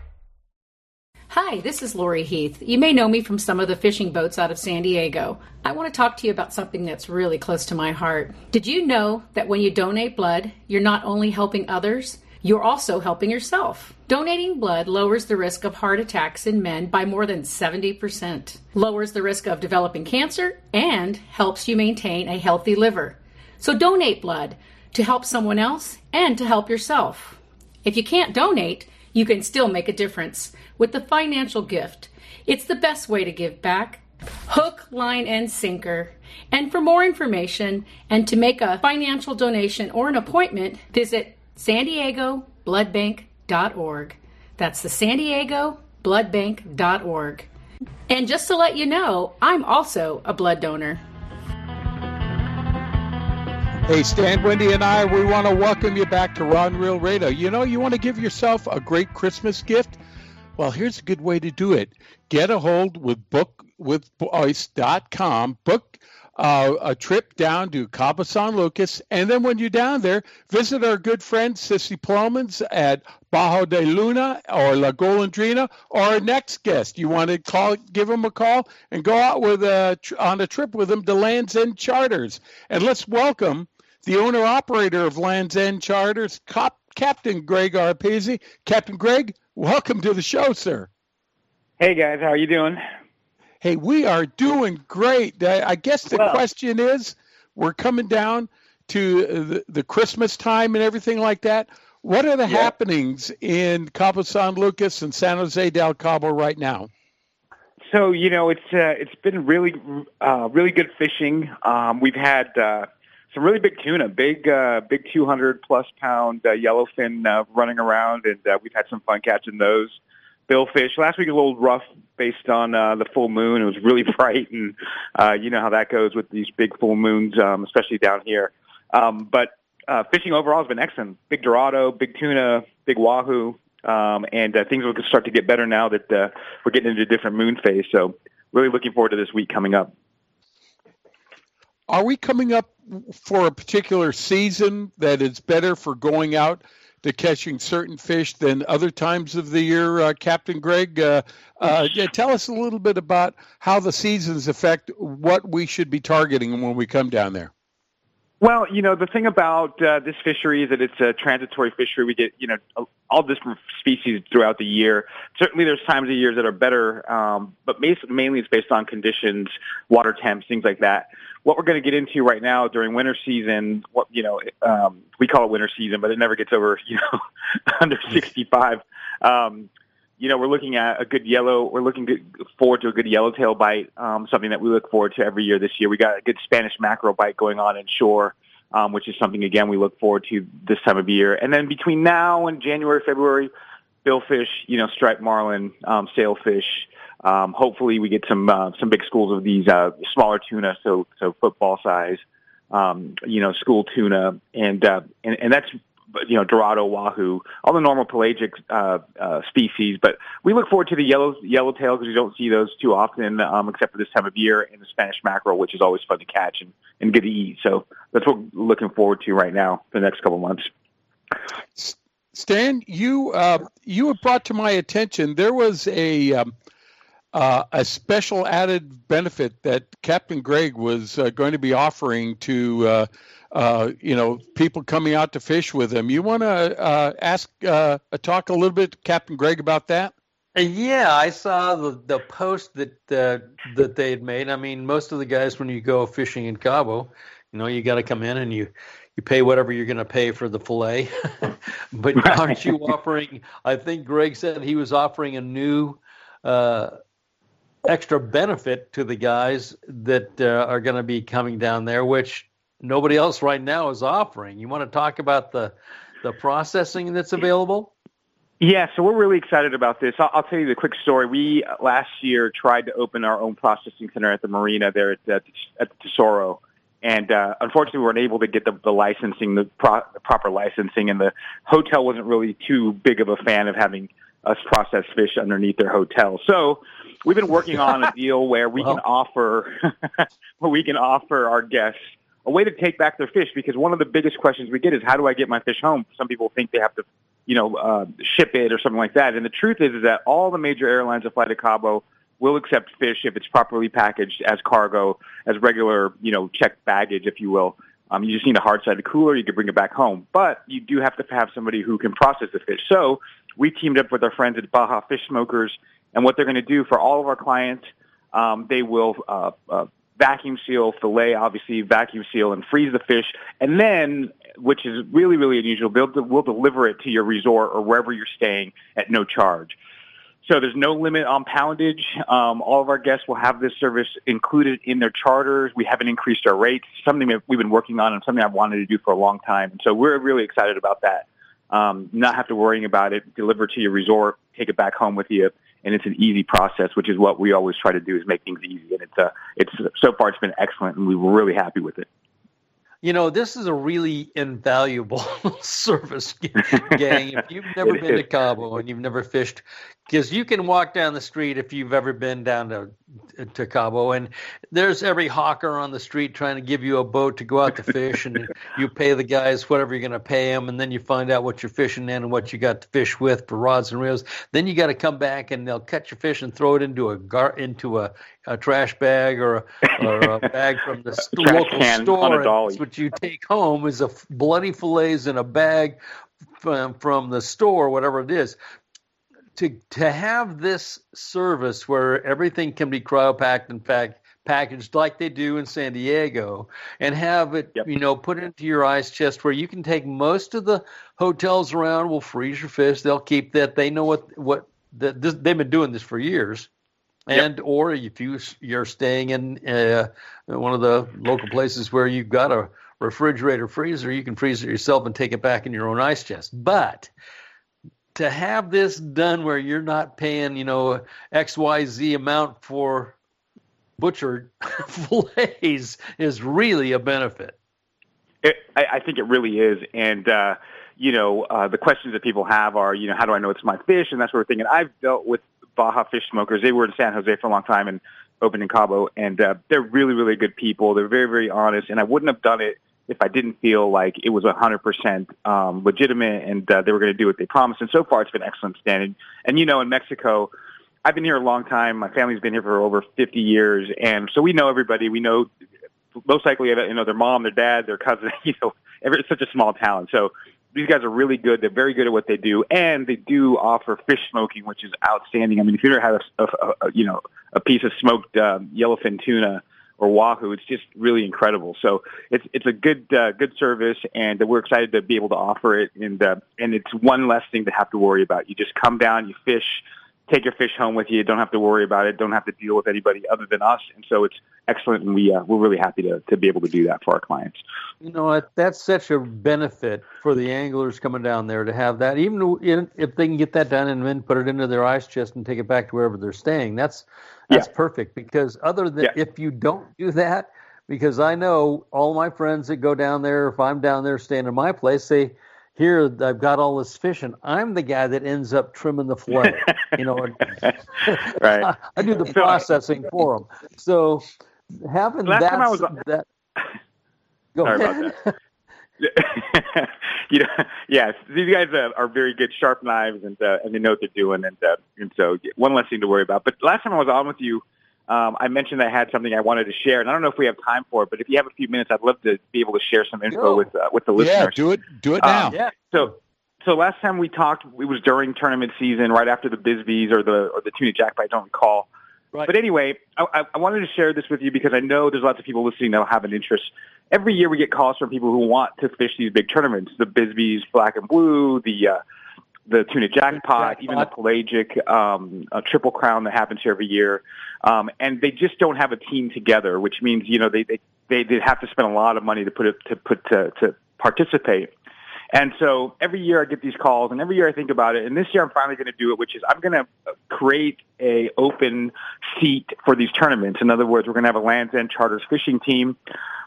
M: Hi, this is Lori Heath. You may know me from some of the fishing boats out of San Diego. I want to talk to you about something that's really close to my heart. Did you know that when you donate blood, you're not only helping others, you're also helping yourself? Donating blood lowers the risk of heart attacks in men by more than 70%, lowers the risk of developing cancer, and helps you maintain a healthy liver. So donate blood to help someone else and to help yourself. If you can't donate, you can still make a difference with the financial gift. It's the best way to give back. Hook, line, and sinker. And for more information and to make a financial donation or an appointment, visit san diego bloodbank.org. That's the San Diego bloodbank.org. And just to let you know, I'm also a blood donor.
B: Hey, Stan, Wendy, and I, we want to welcome you back to Ron Real Radio. You know, you want to give yourself a great Christmas gift? Well, here's a good way to do it. Get a hold with bookwithboyce.com. Book uh, a trip down to Cabo San Lucas, and then when you're down there, visit our good friend Sissy Plomans at Bajo de Luna or La Golondrina, or our next guest. You want to call, give them a call, and go out with a on a trip with them to Lands End Charters, and let's welcome the owner operator of Lands End Charters, Cop, Captain Greg Arpezi. Captain Greg, welcome to the show, sir.
N: Hey guys, how are you doing?
B: Hey, we are doing great. I guess the well, question is, we're coming down to the, the, Christmas time and everything like that. What are the yeah. happenings in Cabo San Lucas and San Jose del Cabo right now?
N: So you know, it's uh, it's been really uh, really good fishing. Um, we've had uh, some really big tuna, big uh, big 200 plus pound uh, yellowfin uh, running around, and uh, we've had some fun catching those. Billfish last week was a little rough based on uh, the full moon. It was really bright, and uh, you know how that goes with these big full moons, um, especially down here. Um, but uh, fishing overall has been excellent. Big Dorado, big tuna, big wahoo, um, and uh, things will start to get better now that uh, we're getting into a different moon phase. So really looking forward to this week coming up.
B: Are we coming up for a particular season that is better for going out to catching certain fish than other times of the year, uh, Captain Greg? Uh, uh, yeah, tell us a little bit about how the seasons affect what we should be targeting when we come down there.
N: Well, you know, the thing about uh, this fishery is that it's a transitory fishery. We get, you know, all different species throughout the year. Certainly there's times of years that are better, um, but mainly it's based on conditions, water temps, things like that. What we're going to get into right now during winter season, what, you know, um, we call it winter season, but it never gets over, you know, under 65. Um, you know, we're looking at a good yellow. We're looking forward to a good yellowtail bite, um, something that we look forward to every year this year. We got a good Spanish mackerel bite going on inshore, um, which is something, again, we look forward to this time of year. And then between now and January, February, billfish, you know, striped marlin, um, sailfish. Um, hopefully we get some, uh, some big schools of these, uh, smaller tuna, so, so football size, um, you know, school tuna. And, uh, and, and that's you know, Dorado, Wahoo, all the normal pelagic uh, uh, species. But we look forward to the yellow yellowtail because we don't see those too often, um, except for this time of year, and the Spanish mackerel, which is always fun to catch and, and good to eat. So that's what we're looking forward to right now for the next couple months.
B: Stan, you uh, you have brought to my attention there was a um, uh, a special added benefit that Captain Greg was uh, going to be offering to uh, uh, you know, people coming out to fish with him. You want to uh, ask, uh, talk a little bit, Captain Greg, about that?
D: Yeah, I saw the the post that uh, that they had made. I mean, most of the guys, when you go fishing in Cabo, you know, you got to come in and you you pay whatever you're going to pay for the fillet. but aren't you offering? I think Greg said he was offering a new uh, extra benefit to the guys that uh, are going to be coming down there, which nobody else right now is offering. You want to talk about the the processing that's available?
N: Yeah, so we're really excited about this. I'll, I'll tell you the quick story. We uh, last year tried to open our own processing center at the marina there at, at, at Tesoro, and uh, unfortunately, we weren't able to get the, the licensing, the, pro, the proper licensing, and the hotel wasn't really too big of a fan of having us process fish underneath their hotel. So we've been working on a deal where we well. can offer where we can offer our guests a way to take back their fish because one of the biggest questions we get is how do I get my fish home? Some people think they have to you know, uh, ship it or something like that. And the truth is, is that all the major airlines that fly to Cabo will accept fish if it's properly packaged as cargo, as regular, you know, checked baggage, if you will. Um, you just need a hard-sided cooler. You can bring it back home, but you do have to have somebody who can process the fish. So we teamed up with our friends at Baja Fish Smokers, and what they're going to do for all of our clients, um, they will uh, uh, vacuum seal, fillet, obviously vacuum seal, and freeze the fish, and then, which is really really unusual, we'll, we'll deliver it to your resort or wherever you're staying at no charge. So there's no limit on poundage. Um, all of our guests will have this service included in their charters. We haven't increased our rates, something that we've been working on and something I've wanted to do for a long time. And so we're really excited about that. Um, not have to worrying about it, deliver to your resort, take it back home with you. And it's an easy process, which is what we always try to do is make things easy. And it's, uh, it's, so far it's been excellent and we were really happy with it.
D: You know, this is a really invaluable service, gang. If you've never been to Cabo and you've never fished, because you can walk down the street if you've ever been down to to Cabo, and there's every hawker on the street trying to give you a boat to go out to fish, and you pay the guys whatever you're going to pay them, and then you find out what you're fishing in and what you got to fish with for rods and reels. Then you got to come back and they'll catch your fish and throw it into a gar into a, a trash bag or a, or a bag from the local store. And what you take home is a bloody fillets in a bag from, from the store, whatever it is to to have this service where everything can be cryopacked and fact packaged like they do in San Diego and have it yep. you know put into your ice chest where you can take most of the hotels around will freeze your fish they'll keep that they know what what the, this, they've been doing this for years and yep. or if you you're staying in uh, one of the local places where you've got a refrigerator freezer you can freeze it yourself and take it back in your own ice chest but to have this done where you're not paying, you know, XYZ amount for butchered fillets is really a benefit.
N: It, I, I think it really is. And, uh, you know, uh, the questions that people have are, you know, how do I know it's my fish and that sort of thing. And I've dealt with Baja Fish Smokers. They were in San Jose for a long time and opened in Cabo. And uh, they're really, really good people. They're very, very honest. And I wouldn't have done it if I didn't feel like it was 100% um, legitimate and uh, they were going to do what they promised. And so far, it's been excellent standing. And, you know, in Mexico, I've been here a long time. My family's been here for over 50 years. And so we know everybody. We know most likely, you know, their mom, their dad, their cousin, you know, it's such a small town. So these guys are really good. They're very good at what they do, and they do offer fish smoking, which is outstanding. I mean, if you ever had a, a, a you know a piece of smoked um, yellowfin tuna, or Wahoo. It's just really incredible. So it's it's a good uh, good service, and we're excited to be able to offer it. And uh, and it's one less thing to have to worry about. You just come down, you fish, take your fish home with you. Don't have to worry about it. Don't have to deal with anybody other than us. And so it's excellent, and we uh, we're really happy to to be able to do that for our clients.
D: You know, that's such a benefit for the anglers coming down there to have that. Even if they can get that done and then put it into their ice chest and take it back to wherever they're staying, that's that's yeah. perfect because other than yeah. if you don't do that, because I know all my friends that go down there, if I'm down there staying in my place, they here I've got all this fish and I'm the guy that ends up trimming the fillet. you know,
N: right.
D: I, do the processing for them. So having
N: Last
D: that,
N: time I was,
D: that
N: go Sorry ahead. about that. you know, yes, these guys uh, are very good, sharp knives, and uh, and they know what they're doing, and uh, and so one less thing to worry about. But last time I was on with you, um, I mentioned I had something I wanted to share, and I don't know if we have time for it, but if you have a few minutes, I'd love to be able to share some info with uh, with the listeners.
B: Yeah, do it, do it now.
N: Um, yeah. So. So last time we talked, it was during tournament season, right after the Bisbees or the or the tuna jackpot. I don't recall.
D: Right.
N: But anyway, I, I wanted to share this with you because I know there's lots of people listening that'll have an interest every year we get calls from people who want to fish these big tournaments, the Bisbees Black and Blue, the uh, the tuna jackpot, jackpot, even the pelagic um, triple crown that happens here every year, um, and they just don't have a team together, which means you know they they they, they have to spend a lot of money to put it to put to, to participate. And so every year I get these calls, and every year I think about it. And this year I'm finally going to do it, which is I'm going to create a open seat for these tournaments. In other words, we're going to have a Lands End Charters fishing team.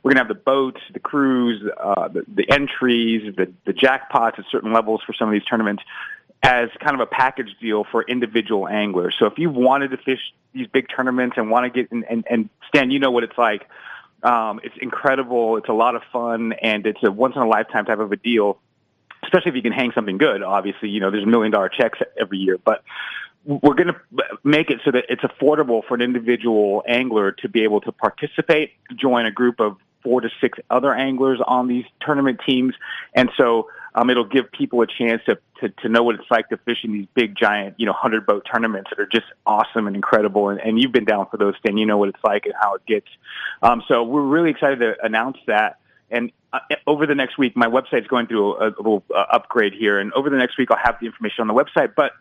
N: We're going to have the boats, the crews, uh, the, the entries, the, the jackpots at certain levels for some of these tournaments as kind of a package deal for individual anglers. So if you've wanted to fish these big tournaments and want to get and, and, and Stan, you know what it's like. Um, it's incredible. It's a lot of fun, and it's a once in a lifetime type of a deal especially if you can hang something good. Obviously, you know, there's million dollar checks every year, but we're going to make it so that it's affordable for an individual angler to be able to participate, join a group of four to six other anglers on these tournament teams, and so um, it'll give people a chance to, to to know what it's like to fish in these big, giant, you know, hundred boat tournaments that are just awesome and incredible. And, and you've been down for those, Stan. You know what it's like and how it gets. Um, so we're really excited to announce that. And uh, over the next week, my website's going through a, a little uh, upgrade here. And over the next week, I'll have the information on the website. But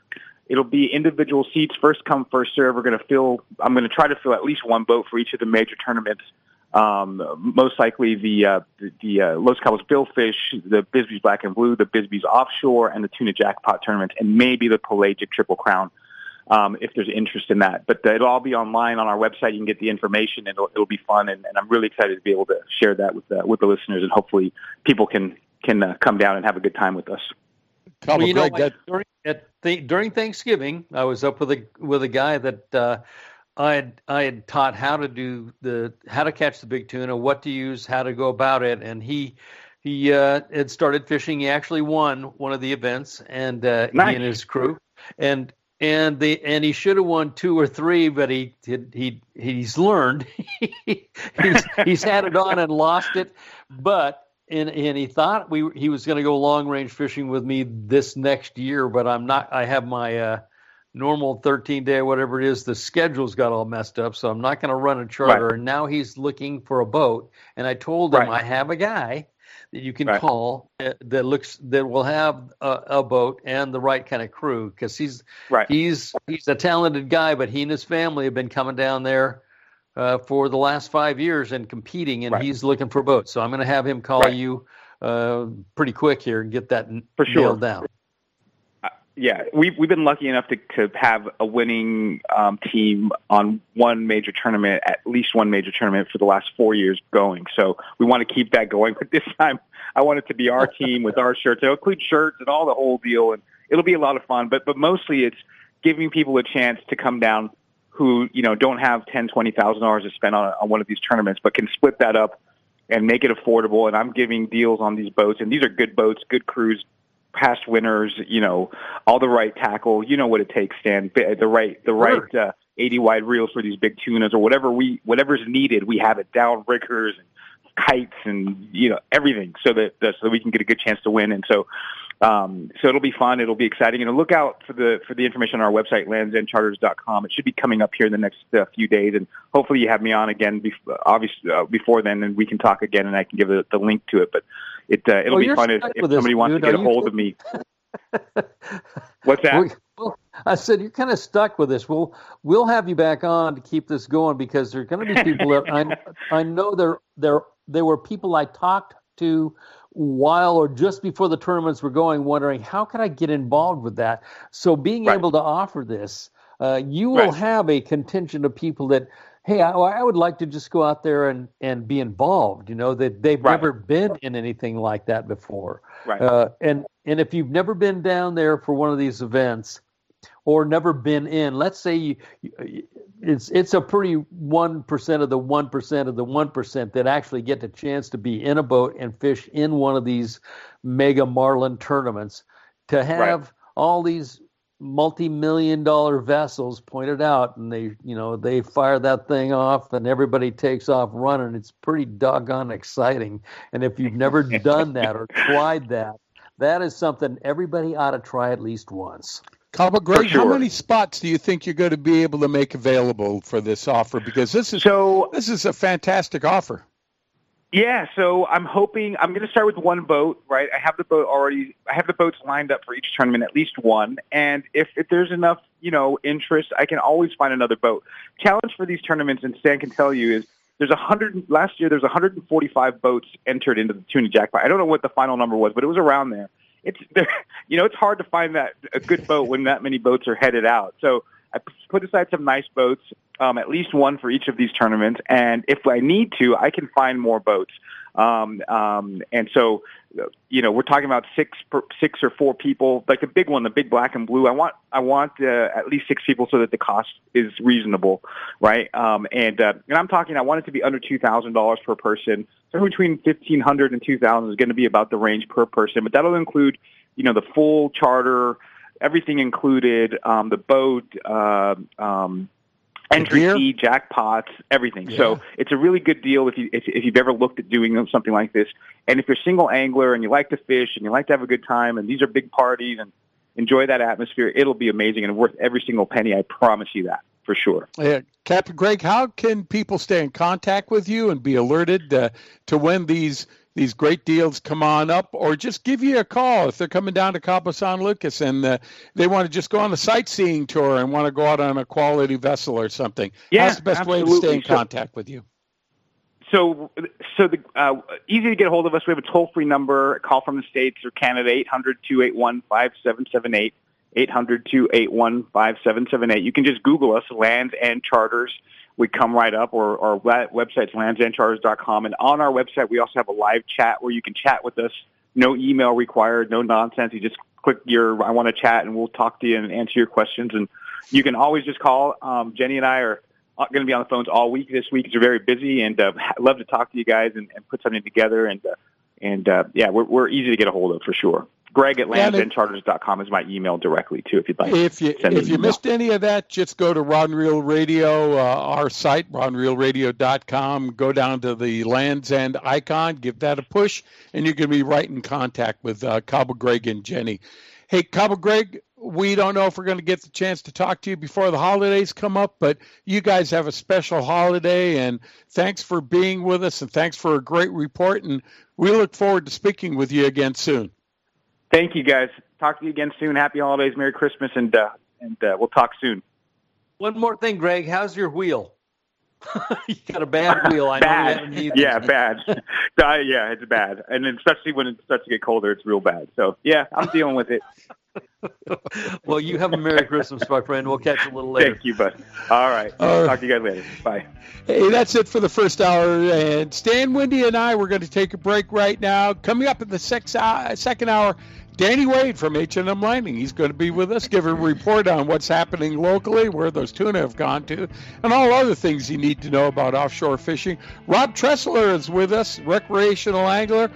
N: It'll be individual seats, first come, first serve. We're going to fill. I'm going to try to fill at least one boat for each of the major tournaments. Um, most likely the uh, the, the uh, Los Cabos Billfish, the Bisbee's Black and Blue, the Bisbee's Offshore, and the Tuna Jackpot tournament, and maybe the Pelagic Triple Crown. Um, if there's interest in that, but it'll all be online on our website. You can get the information, and it'll, it'll be fun. And, and I'm really excited to be able to share that with uh, with the listeners, and hopefully people can can uh, come down and have a good time with us.
D: Well, you know, that... during, at the, during Thanksgiving, I was up with a with a guy that uh, I had I had taught how to do the how to catch the big tuna, what to use, how to go about it, and he he uh, had started fishing. He actually won one of the events, and uh, nice. he and his crew, and and the and he should have won two or three, but he he he's learned. he's he's had it on and lost it, but and and he thought we he was going to go long range fishing with me this next year, but I'm not. I have my uh, normal 13 day whatever it is. The schedule's got all messed up, so I'm not going to run a charter. Right. And now he's looking for a boat, and I told him right. I have a guy that you can right. call uh, that looks that will have a, a, boat and the right kind of crew because he's he's he's a talented guy, but he and his family have been coming down there uh, for the last five years and competing, and right. he's looking for boats. So I'm going to have him call right. you uh, pretty quick here and get that
N: for sure.
D: nailed down.
N: Yeah, we've we've been lucky enough to to have a winning um, team on one major tournament, at least one major tournament for the last four years going. So we want to keep that going. But this time, I want it to be our team with our shirts. It'll include shirts and all the whole deal, and it'll be a lot of fun. But but mostly, it's giving people a chance to come down who you know don't have ten twenty thousand dollars to spend on, on one of these tournaments, but can split that up and make it affordable. And I'm giving deals on these boats, and these are good boats, good crews, past winners. You know, all the right tackle. You know what it takes, Stan. The right, the right uh, 80 wide reels for these big tunas or whatever we whatever's needed. We have it down riggers and kites and you know everything so that so that we can get a good chance to win. And so um, so it'll be fun. It'll be exciting. And look out for the for the information on our website, landsendcharters.com. It should be coming up here in the next uh, few days, and hopefully you have me on again. Bef- obviously uh, before then, and we can talk again, and I can give the, the link to it. But it uh, it'll well, be fun if, if somebody wants dude. to get a hold of me. What's that?
D: Well, I said you're kind of stuck with this. We'll we'll have you back on to keep this going because there are going to be people that I I know there there there were people I talked to while or just before the tournaments were going, wondering how can I get involved with that. So being right. able to offer this, uh, you will right. have a contingent of people that, hey, I, I, would like to just go out there and, and be involved. You know that they've right. never been in anything like that before.
N: Right.
D: Uh, and and if you've never been down there for one of these events, or never been in. Let's say you, it's it's a pretty one percent of the one percent of the one percent that actually get the chance to be in a boat and fish in one of these mega marlin tournaments. To have right. all these multi-million dollar vessels pointed out and they you know they fire that thing off and everybody takes off running it's pretty doggone exciting and if you've never done that or tried that that is something everybody ought to try at least once
B: Cabo Greg, sure. how many spots do you think you're going to be able to make available for this offer? Because this is so this is a fantastic offer.
N: Yeah, so I'm hoping I'm going to start with one boat, right? I have the boat already. I have the boats lined up for each tournament, at least one. And if, if there's enough, you know, interest, I can always find another boat. Challenge for these tournaments, and Stan can tell you, is there's a hundred. Last year, there's 145 boats entered into the tuna jackpot. I don't know what the final number was, but it was around there it's you know it's hard to find that a good boat when that many boats are headed out. So I put aside some nice boats, um, at least one for each of these tournaments, and if I need to, I can find more boats. Um, um, and so, you know, we're talking about six, per, six or four people, like the big one, the big black and blue. I want, I want uh, at least six people so that the cost is reasonable, right? Um, and uh, and I'm talking, I want it to be under two thousand dollars per person. So between fifteen hundred and two thousand is going to be about the range per person, but that'll include you know, the full charter, everything included, um, the boat, uh, um, entry fee, jackpots, everything.
B: Yeah.
N: So it's a really good deal if you if, if you've ever looked at doing something like this. And if you're a single angler and you like to fish and you like to have a good time, and these are big parties and enjoy that atmosphere, it'll be amazing and worth every single penny. I promise you that for sure.
B: Yeah, Captain Greg, how can people stay in contact with you and be alerted uh, to when these these great deals come on up, or just give you a call if they're coming down to Cabo San Lucas and uh, they want to just go on a sightseeing tour and want to go out on a quality vessel or something?
N: Yeah,
B: How's the best way to stay in
N: So-
B: contact with you?
N: So, so the uh, easy to get a hold of us. We have a toll free number. Call from the states or Canada, eight hundred two eight one five seven seven eight. 800-281-5778. You can just Google us, Lands End Charters. We come right up, or our we- website's landsendcharters.com. And on our website, we also have a live chat where you can chat with us. No email required, no nonsense. You just click your I want to chat, and we'll talk to you and answer your questions. And you can always just call. Um, Jenny and I are going to be on the phones all week this week. It's very busy, and uh, love to talk to you guys and, and put something together. And uh, and uh, yeah, we're, we're easy to get a hold of for sure. Greg at
B: Yeah,
N: landsendcharters.com is my email directly too, if you'd like.
B: If you if you missed any of that, just go to Rod and Reel Radio, uh, our site, rodandreelradio.com. Go down to the Lands End icon, give that a push, and you're going to be right in contact with uh, Cabo Greg and Jenny. Hey, Cabo Greg, we don't know if we're going to get the chance to talk to you before the holidays come up, but you guys have a special holiday, and thanks for being with us, and thanks for a great report, and we look forward to speaking with you again soon.
N: Thank you, guys. Talk to you again soon. Happy holidays, Merry Christmas, and uh, and uh, we'll talk soon.
D: One more thing, Greg. How's your wheel? you got a bad wheel. I know you
N: bad.
D: haven't
N: Yeah, bad. Uh, yeah, it's bad, and especially when it starts to get colder, it's real bad. So yeah, I'm dealing with it.
D: Well, you have a Merry Christmas, my friend. We'll catch you a little later.
N: Thank you, bud. All right.
B: Uh,
N: talk to you guys later. Bye.
B: Hey, that's it for the first hour. And Stan Windy and I, we're going to take a break right now. Coming up in the six, uh, second hour, Danny Wade from H&M Landing. He's going to be with us, give a report on what's happening locally, where those tuna have gone to, and all other things you need to know about offshore fishing. Rob Tressler is with us, recreational angler.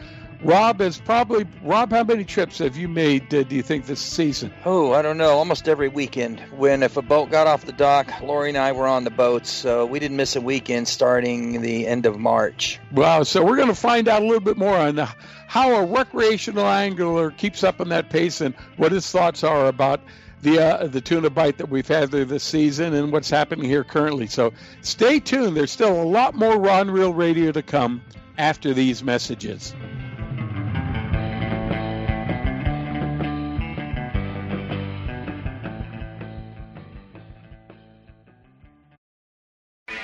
B: Rob is probably Rob. How many trips have you made? Uh, do you think this season?
C: Oh, I don't know. Almost every weekend. When if a boat got off the dock, Lori and I were on the boats, so we didn't miss a weekend starting the end of March.
B: Wow. So we're going to find out a little bit more on the, how a recreational angler keeps up in that pace and what his thoughts are about the uh, the tuna bite that we've had there this season and what's happening here currently. So stay tuned. There's still a lot more Ron Real Radio to come after these messages.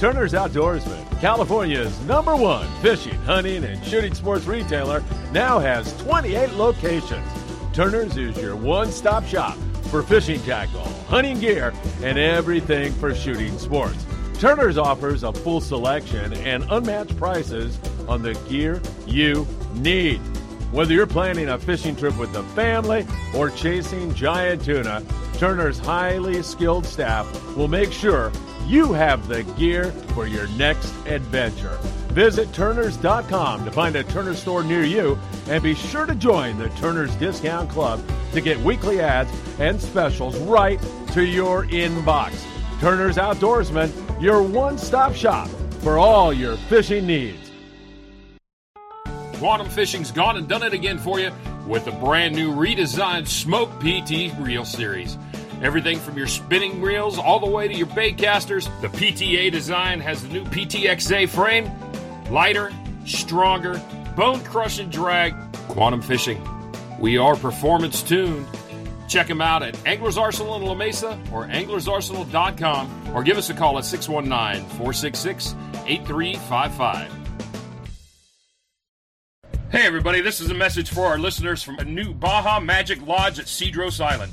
I: Turner's Outdoorsman, California's number one fishing, hunting, and shooting sports retailer, now has 28 locations. Turner's is your one stop shop for fishing tackle, hunting gear, and everything for shooting sports. Turner's offers a full selection and unmatched prices on the gear you need. Whether you're planning a fishing trip with the family or chasing giant tuna, Turner's highly skilled staff will make sure you have the gear for your next adventure. Visit Turners.com to find a Turner store near you and be sure to join the Turner's Discount Club to get weekly ads and specials right to your inbox. Turner's Outdoorsman, your one stop shop for all your fishing needs.
J: Quantum Fishing's gone and done it again for you with the brand new redesigned Smoke PT Reel Series. Everything from your spinning reels all the way to your bait casters, the PTA design has the new PTXA frame. Lighter, stronger, bone crushing drag. Quantum Fishing. We are performance tuned. Check them out at Anglers Arsenal in La Mesa or anglersarsenal.com or give us a call at 619 466 8355. Hey, everybody, this is a message for our listeners from a new Baja Magic Lodge at Cedros Island.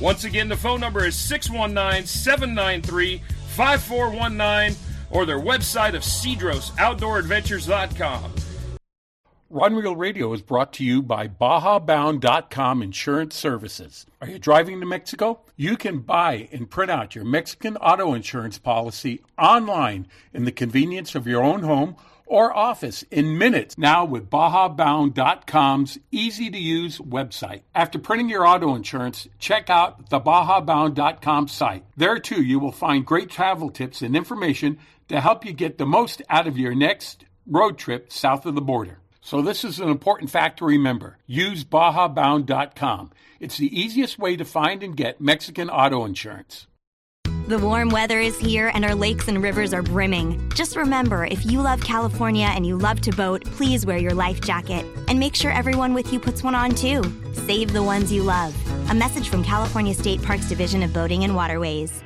J: Once again, the phone number is 619 793 5419 or their website of cedrosoutdooradventures.com.
B: Rod and Reel Radio is brought to you by BajaBound.com Insurance Services. Are you driving to Mexico? You can buy and print out your Mexican auto insurance policy online in the convenience of your own home or office in minutes now with BajaBound.com's easy to use website. After printing your auto insurance, check out the BajaBound.com site. There too, you will find great travel tips and information to help you get the most out of your next road trip south of the border. So, this is an important fact to remember. Use BajaBound.com. It's the easiest way to find and get Mexican auto insurance.
O: The warm weather is here and our lakes and rivers are brimming. Just remember if you love California and you love to boat, please wear your life jacket. And make sure everyone with you puts one on too. Save the ones you love. A message from California State Parks Division of Boating and Waterways.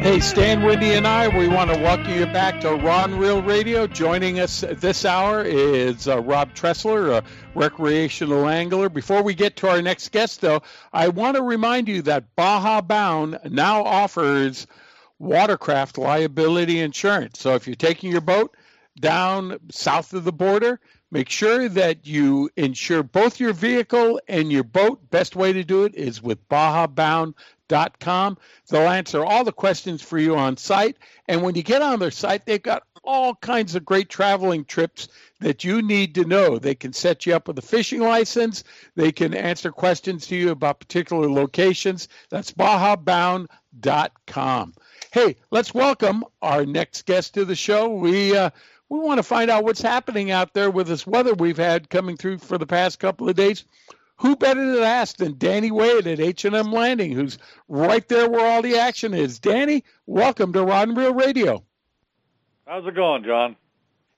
B: Hey, Stan, Wendy, and I, we want to welcome you back to Rod and Reel Radio. Joining us this hour is uh, Rob Tressler, a recreational angler. Before we get to our next guest, though, I want to remind you that Baja Bound now offers watercraft liability insurance. So if you're taking your boat down south of the border, make sure that you insure both your vehicle and your boat. Best way to do it is with Baja Bound com. They'll answer all the questions for you on site. And when you get on their site, they've got all kinds of great traveling trips that you need to know. They can set you up with a fishing license. They can answer questions to you about particular locations. That's bajabound.com. Hey, let's welcome our next guest to the show. We uh, we want to find out what's happening out there with this weather we've had coming through for the past couple of days who better to ask than Danny Wade at H&M Landing, who's right there where all the action is. Danny, welcome to Rod and Reel Radio.
P: How's it going, John?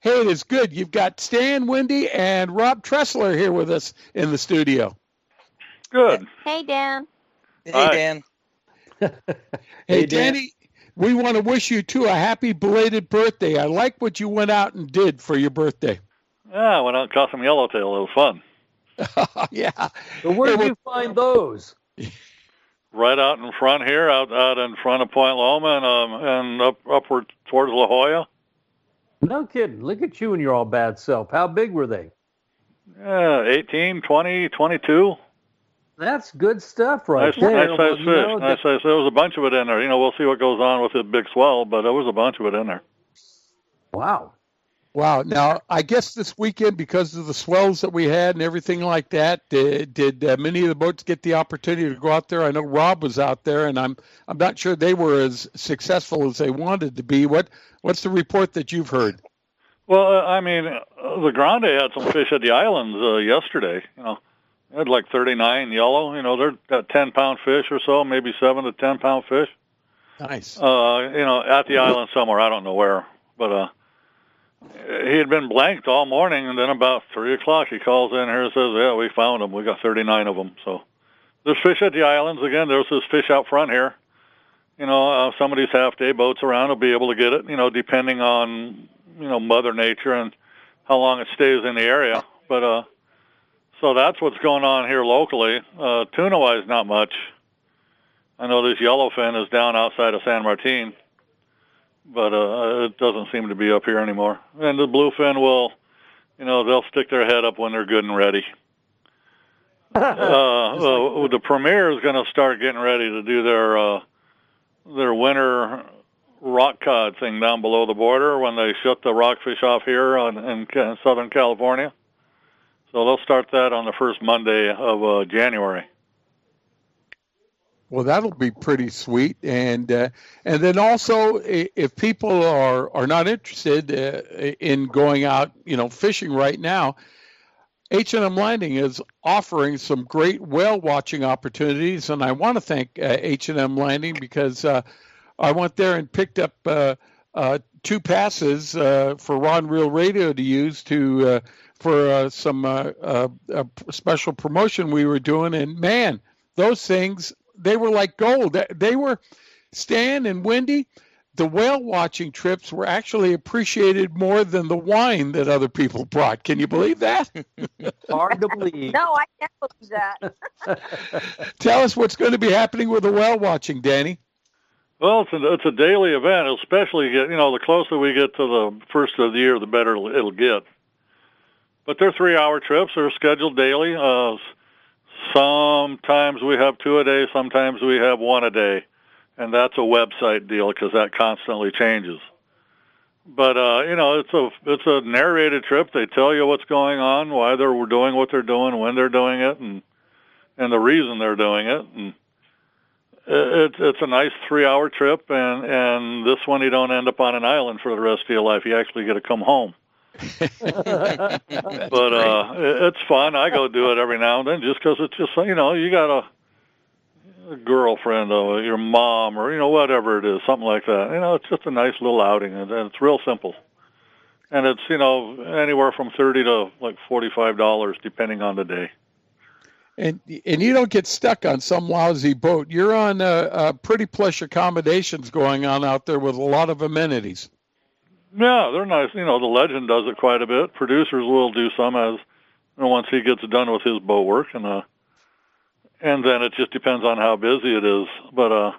B: Hey, it is good. You've got Stan Wendy and Rob Tressler here with us in the studio.
P: Good.
E: Hey, Dan.
C: Hey, Hi. Dan.
B: hey, hey, Danny, we want to wish you too a happy belated birthday. I like what you went out and did for your birthday.
P: Yeah, I went out and caught some yellowtail. It was fun.
B: yeah.
D: But where did you find those?
P: Right out in front here, out out in front of Point Loma, and um, and up upward towards La Jolla.
D: No kidding. Look at you and your all bad self. How big were they?
P: Yeah, 18, 20, 22.
D: That's good stuff, right
P: nice,
D: there.
P: Nice size fish. Know, nice size. There was a bunch of it in there. You know, we'll see what goes on with the big swell, but there was a bunch of it in there.
D: Wow.
B: Wow. Now, I guess this weekend, because of the swells that we had and everything like that, did, did uh, many of the boats get the opportunity to go out there? I know Rob was out there, and I'm I'm not sure they were as successful as they wanted to be. What What's the report that you've heard?
P: Well, uh, I mean, uh, the Grande had some fish at the islands uh, yesterday. You know, they had like 39 yellow. You know, they're got 10 pound fish or so, maybe seven to 10 pound fish.
B: Nice.
P: Uh, you know, at the island somewhere. I don't know where, but uh he had been blanked all morning, and then about three o'clock he calls in here and says, "Yeah, we found them. We got 39 of them." So there's fish at the islands again. There's this fish out front here. You know, uh, some of these half-day boats around will be able to get it. You know, depending on you know Mother Nature and how long it stays in the area. But uh, so that's what's going on here locally. Uh, tuna-wise, not much. I know this yellowfin is down outside of San Martin but uh, it doesn't seem to be up here anymore. And the bluefin will, you know, they'll stick their head up when they're good and ready. uh, uh, the premier is going to start getting ready to do their uh, their winter rock cod thing down below the border when they shut the rockfish off here on, in, in Southern California. So they'll start that on the first Monday of uh, January.
B: Well, that'll be pretty sweet, and uh, and then also if people are are not interested uh, in going out, you know, fishing right now, H&M Landing is offering some great whale watching opportunities, and I want to thank uh, H&M Landing because uh, I went there and picked up uh, uh two passes for Rod and Reel Radio to use to for some special promotion we were doing, and man, those things they were like gold. They were Stan and Wendy the whale watching trips were actually appreciated more than the wine that other people brought. Can you believe that?
D: Hard to believe.
E: no, I can't believe
B: that. Tell us what's going to be happening with the whale watching, Danny.
P: Well, it's a, it's a daily event, especially you know the closer we get to the first of the year, the better it'll get. But they're three-hour trips. They're scheduled daily. Uh, sometimes we have two a day. Sometimes we have one a day and that's a website deal because that constantly changes. But uh, you know, it's a it's a narrated trip. They tell you what's going on, why they're doing what they're doing, when they're doing it, and and the reason they're doing it. And it's it's a nice three hour trip, and and this one you don't end up on an island for the rest of your life. You actually get to come home. But uh, it's fun. I go do it every now and then just because it's just you know you gotta a girlfriend or your mom or you know whatever it is, something like that. You know, it's just a nice little outing, and, and it's real simple. And it's you know anywhere from thirty to like forty five dollars depending on the day.
B: And and you don't get stuck on some lousy boat. You're on uh, uh, pretty plush accommodations going on out there with a lot of amenities.
P: Yeah, they're nice. You know, the legend does it quite a bit. Producers will do some as you know, once he gets done with his boat work, and uh, and then it just depends on how busy it is. But uh,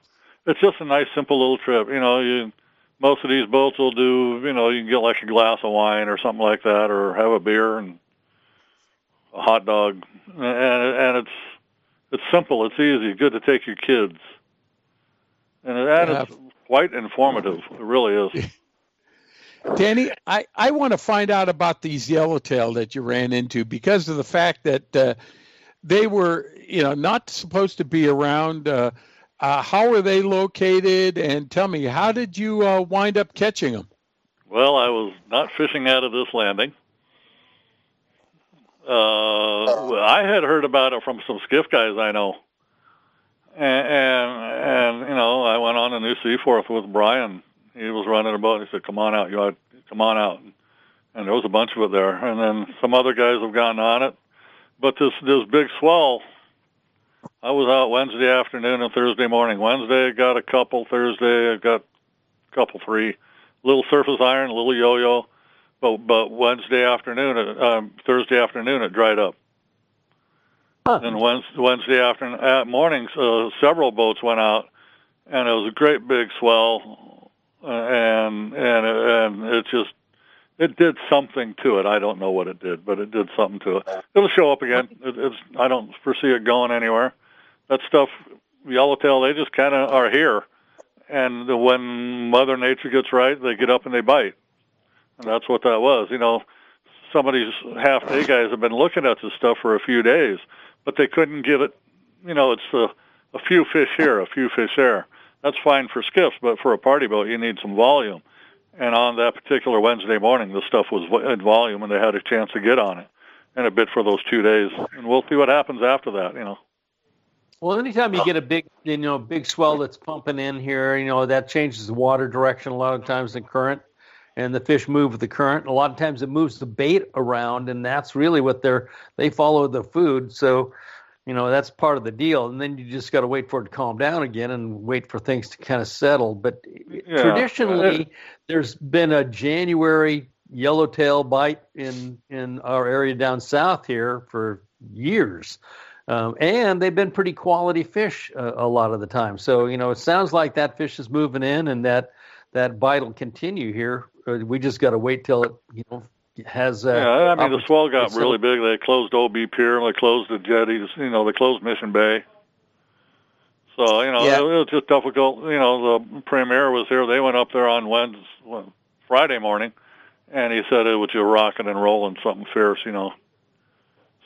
P: it's just a nice, simple little trip. You know, you most of these boats will do. You know, you can get like a glass of wine or something like that, or have a beer and a hot dog, and and it's it's simple. It's easy. Good to take your kids, and, and yeah. it's quite informative. It really is.
B: Danny, I, I want to find out about these yellowtail that you ran into because of the fact that uh, they were you know not supposed to be around. Uh, uh, how are they located? And tell me, how did you uh, wind up catching them?
P: Well, I was not fishing out of this landing. Uh, I had heard about it from some skiff guys I know, and, and and you know I went on a New Seaforth with Brian. He was running a boat. He said, "Come on out, you ought, come on out," and there was a bunch of it there. And then some other guys have gotten on it, but this this big swell I was out Wednesday afternoon and Thursday morning. Wednesday I got a couple. Thursday I got a couple, three. Little surface iron, a little yo-yo. But but Wednesday afternoon, um, Thursday afternoon it dried up. Huh. And Wednesday, Wednesday afternoon, at mornings, uh, several boats went out, and it was a great big swell, uh, and and and it just it did something to it. I don't know what it did, but it did something to it. It'll show up again. It, it's I don't foresee it going anywhere. That stuff, yellowtail, they just kind of are here, and when Mother Nature gets right, they get up and they bite, and that's what that was. You know, some of these half day guys have been looking at this stuff for a few days, but they couldn't get it. You know, it's a, a few fish here, a few fish there. That's fine for skiffs, but for a party boat, you need some volume and on that particular Wednesday morning, the stuff was in volume, and they had a chance to get on it, and a bit for those two days. And we'll see what happens after that. You know.
D: Well, anytime you uh, get a big, you know, big swell that's pumping in here, you know, that changes the water direction a lot of times, the current, and the fish move with the current. A lot of times it moves the bait around, and that's really what they're they follow the food. So you know that's part of the deal. And then you just got to wait for it to calm down again and wait for things to kind of settle. But yeah. traditionally there's been a january yellowtail bite in in our area down south here for years. Um, and they've been pretty quality fish uh, a lot of the time. So you know it sounds like that fish is moving in and that that bite will continue here. Uh, we just got to wait till it you know has. Uh,
P: yeah, I mean the swell got really big. They closed OB Pier, and they closed the jetties. You know, they closed Mission Bay. So you know, yeah. it, it was just difficult. You know, the premier was here. They went up there on Wednesday, Friday morning, and he said it was just rocking and rolling, something fierce. You know.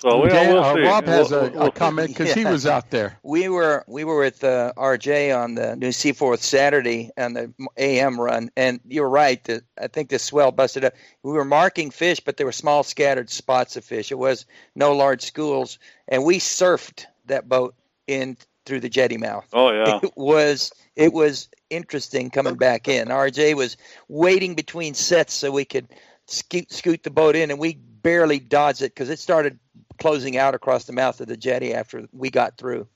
P: So we
B: Dan,
P: we'll
B: uh. Rob has
P: We'll-
B: a,
P: we'll
B: a comment because he was out there.
C: We were we were with uh, RJ on the New Seaforth Saturday on the AM run, and you're right. That I think the swell busted up. We were marking fish, but there were small scattered spots of fish. It was no large schools, and we surfed that boat in through the jetty mouth.
P: Oh yeah.
C: It was it was interesting coming back in. RJ was waiting between sets so we could scoot, scoot the boat in, and we barely dodged it because it started closing out across the mouth of the jetty after we got through.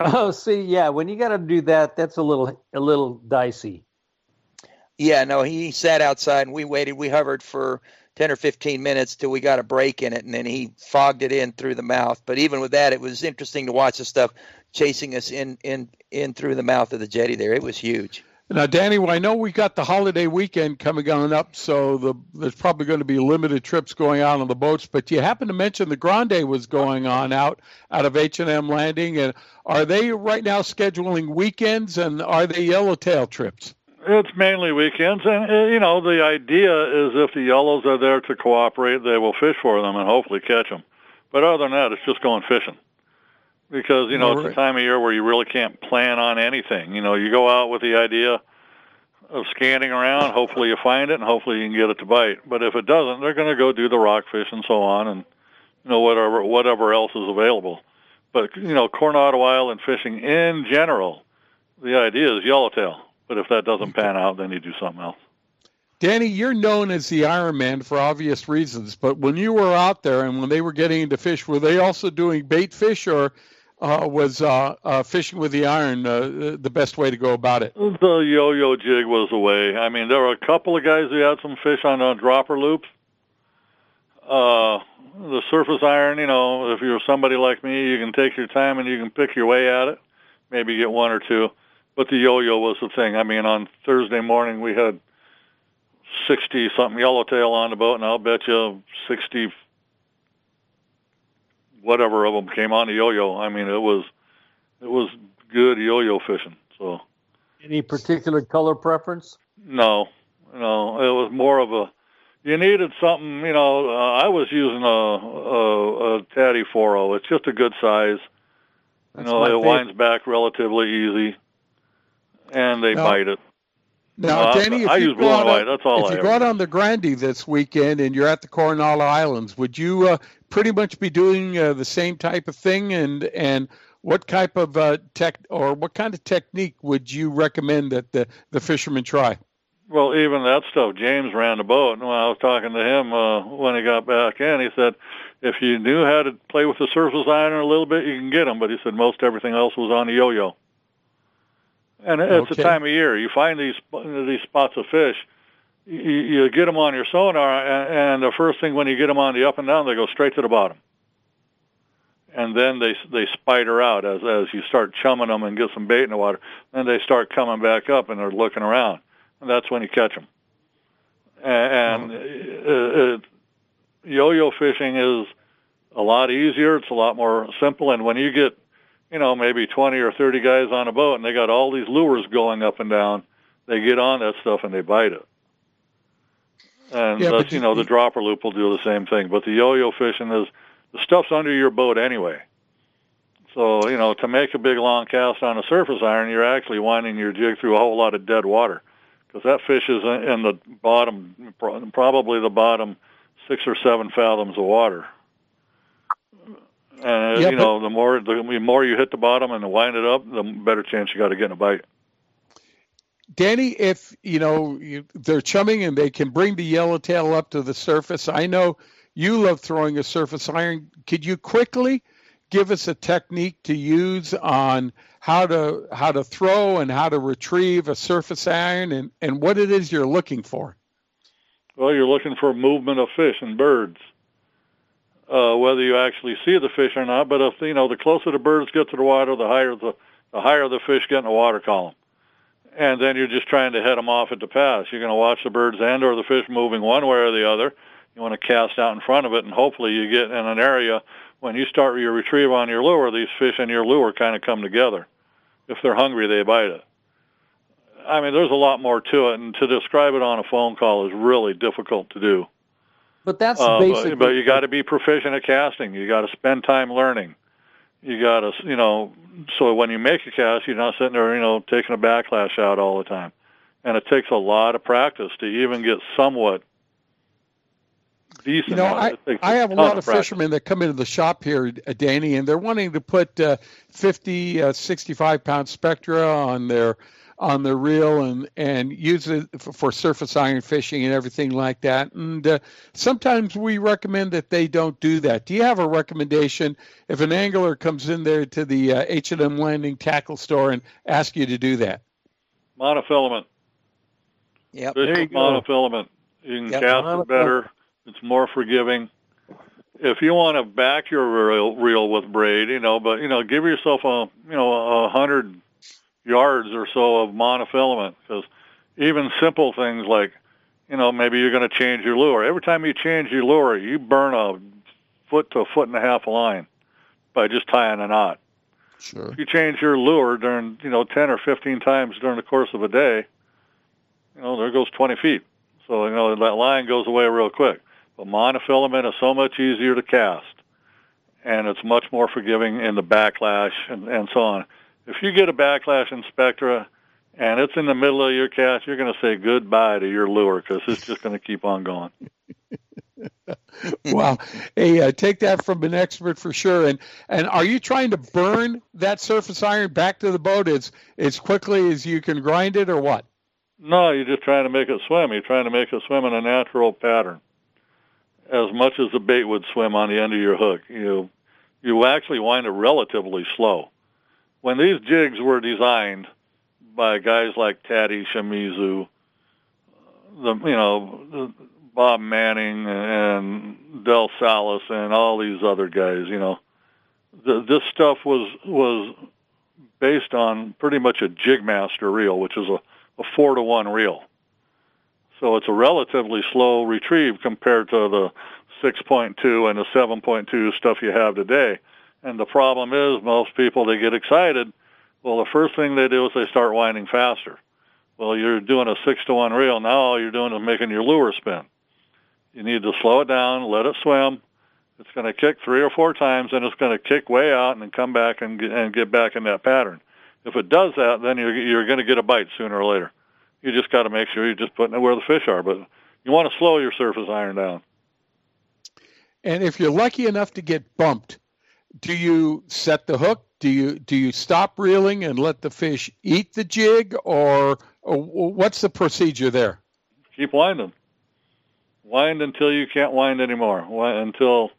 D: Oh, see, yeah, when you got to do that, that's a little a little dicey.
C: Yeah, no, he sat outside and we waited. We hovered for 10 or 15 minutes till we got a break in it, and then he fogged it in through the mouth. But even with that, it was interesting to watch the stuff chasing us in, in, in through the mouth of the jetty there. It was huge.
B: Now, Danny, well, I know we got the holiday weekend coming on up, so the, there's probably going to be limited trips going out on the boats. But you happen to mention the Grande was going on out out of H and M Landing, and are they right now scheduling weekends, and are they yellowtail trips?
P: It's mainly weekends, and uh, you know the idea is if the yellows are there to cooperate, they will fish for them and hopefully catch them. But other than that, it's just going fishing because you know it's the time of year where you really can't plan on anything. You know, you go out with the idea of scanning around. Hopefully, you find it, and hopefully you can get it to bite. But if it doesn't, they're going to go do the rockfish and so on, and you know whatever whatever else is available. But you know, Coronado Island fishing in general, the idea is yellowtail. But if that doesn't pan out, then you do something else.
B: Danny, you're known as the Iron Man for obvious reasons, but when you were out there and when they were getting into fish, were they also doing bait fish, or uh, was uh, uh, fishing with the iron uh, the best way to go about it?
P: The yo-yo jig was the way. I mean, there were a couple of guys who had some fish on uh, dropper loops. Uh, the surface iron, you know, if you're somebody like me, you can take your time and you can pick your way at it. Maybe get one or two. But the yo-yo was the thing. I mean, on Thursday morning we had 60 something yellowtail on the boat, and I'll bet you 60 whatever of them came on the yo-yo. I mean, it was it was good yo-yo fishing. So
D: Any particular color preference?
P: no, no, it was more of a. You needed something, you know. Uh, I was using a a, a Tady 4.0. It's just a good size.
B: That's
P: you know, it
B: favorite.
P: winds back relatively easy, and they
B: Now-
P: bite it.
B: Now,
P: No, I-
B: Danny, if
P: I
B: you
P: use
B: go
P: blue and
B: out
P: white.
B: on-
P: That's all
B: If
P: I
B: you
P: ever
B: go out on the Grande this weekend and you're at the Coronado Islands, would you uh, pretty much be doing uh, the same type of thing? And and what type of uh, tech or what kind of technique would you recommend that the the fishermen try?
P: Well, even that stuff. James ran the boat, and when I was talking to him uh, when he got back in, he said, if you knew how to play with the surface iron a little bit, you can get them. But he said most everything else was on the yo-yo. And it's
B: Okay.
P: the time of year you find these these spots of fish. You, you get them on your sonar, and, and the first thing when you get them on the up and down, they go straight to the bottom. And then they they spider out as as you start chumming them and get some bait in the water. Then they start coming back up and they're looking around and that's when you catch them. And, and uh, uh, yo-yo fishing is a lot easier. It's a lot more simple. And when you get, you know, maybe 20 or 30 guys on a boat and they got all these lures going up and down, they get on that stuff and they bite it. And
B: Yeah,
P: uh,
B: but
P: you know, the dropper loop will do the same thing. But the yo-yo fishing is the stuff's under your boat anyway. So, you know, to make a big long cast on a surface iron, you're actually winding your jig through a whole lot of dead water because that fish is in the bottom, probably the bottom six or seven fathoms of water. And uh,
B: Yeah,
P: you know, the more the more you hit the bottom and wind it up, the better chance you got of getting a bite.
B: Danny, if you know you, they're chumming and they can bring the yellowtail up to the surface, I know you love throwing a surface iron. Could you quickly give us a technique to use on how to how to throw and how to retrieve a surface iron and, and what it is you're looking for?
P: Well, you're looking for movement of fish and birds, uh, whether you actually see the fish or not. But if you know, the closer the birds get to the water, the higher the the higher the fish get in the water column. And then you're just trying to head them off at the pass. You're going to watch the birds and or the fish moving one way or the other. You want to cast out in front of it, and hopefully you get in an area when you start your retrieve on your lure. These fish and your lure kind of come together. If they're hungry, they bite it. I mean, there's a lot more to it, and to describe it on a phone call is really difficult to do.
D: But that's
P: Uh,
D: basically.
P: but, but you got to be proficient at casting. You got to spend time learning. You got to, you know, so when you make a cast, you're not sitting there, you know, taking a backlash out all the time. And it takes a lot of practice to even get somewhat decent.
B: You know, I,
P: it. It takes
B: I have a lot of
P: practice.
B: fishermen that come into the shop here, uh, Danny, and they're wanting to put uh, 50, uh, 65 pound spectra on their on the reel and and use it for surface iron fishing and everything like that. And uh, sometimes we recommend that they don't do that. Do you have a recommendation if an angler comes in there to the uh, H&M Landing tackle store and ask you to do that?
P: monofilament.
C: Yep.
P: Fish
D: There
P: with monofilament. You can
C: Yep.
P: cast
D: Monofilament.
P: it better. It's more forgiving. If you want to back your reel, reel with braid, you know, but you know, give yourself a you know a hundred yards or so of monofilament because even simple things like you know maybe you're going to change your lure. Every time you change your lure, you burn a foot to a foot and a half of line by just tying a knot.
B: Sure.
P: If you change your lure during you know ten or fifteen times during the course of a day, you know there goes twenty feet. So you know that line goes away real quick. But monofilament is so much easier to cast, and it's much more forgiving in the backlash and, and so on. If you get a backlash in Spectra and it's in the middle of your cast, you're going to say goodbye to your lure because it's just going to keep on going.
B: wow. Hey, uh, take that from an expert for sure. And and are you trying to burn that surface iron back to the boat as as quickly as you can grind it, or what?
P: No, you're just trying to make it swim. You're trying to make it swim in a natural pattern, as much as the bait would swim on the end of your hook. You you actually wind it relatively slow. When these jigs were designed by guys like Tady Shimizu, the you know Bob Manning and Del Salas and all these other guys, you know, the, this stuff was was based on pretty much a jigmaster reel, which is a a four to one reel. So it's a relatively slow retrieve compared to the 6.2 and the 7.2 stuff you have today. And the problem is most people, they get excited. Well, the first thing they do is they start winding faster. Well, you're doing a six to one reel. Now all you're doing is making your lure spin. You need to slow it down, let it swim. It's going to kick three or four times, and it's going to kick way out and then come back and get, and get back in that pattern. If it does that, then you're you're going to get a bite sooner or later. You just got to make sure you're just putting it where the fish are. But you want to slow your surface iron down.
B: And if you're lucky enough to get bumped, do you set the hook? Do you do you stop reeling and let the fish eat the jig, or, or what's the procedure there?
P: Keep winding. Wind until you can't wind anymore. Wind until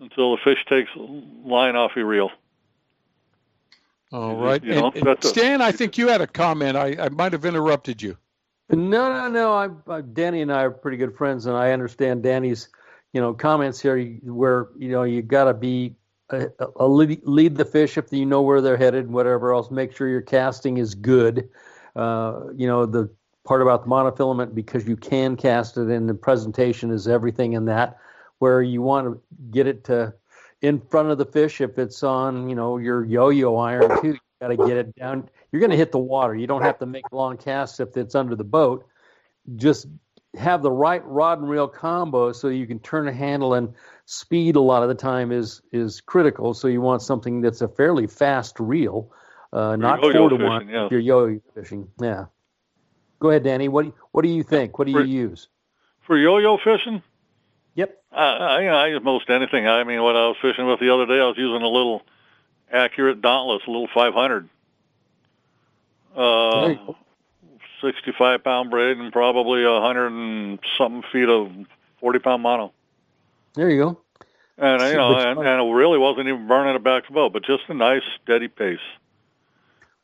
P: until the fish takes line off your reel.
B: All right.
P: you know,
B: and, and Stan, I think you had a comment. I, I might have interrupted you.
D: No, no, no. I, I, Danny and I are pretty good friends, and I understand Danny's, you know, comments here where you know you got to be a, a lead, lead the fish if you know where they're headed, and whatever else. Make sure your casting is good. Uh, you know, the part about the monofilament because you can cast it, and the presentation is everything in that. Where you want to get it to in front of the fish if it's on, you know, your yo-yo iron too. You got to get it down. You're going to hit the water. You don't have to make long casts if it's under the boat. Just have the right rod and reel combo so you can turn a handle and speed a lot of the time is is critical. So you want something that's a fairly fast reel, uh, not four to one.
P: yeah.
D: Your yo-yo fishing, yeah. Go ahead, Danny. What do, what do you think? What do you use?
P: For yo-yo fishing?
D: Yep.
P: I, I, you know, I use most anything. I mean, what I was fishing with the other day, I was using a little accurate Dauntless, a little 500. Uh,
D: There you go.
P: 65 pound braid and probably a hundred and something feet of 40 pound mono.
D: There you go.
P: And you know, and, and it really wasn't even burning it back boat, but just a nice steady pace.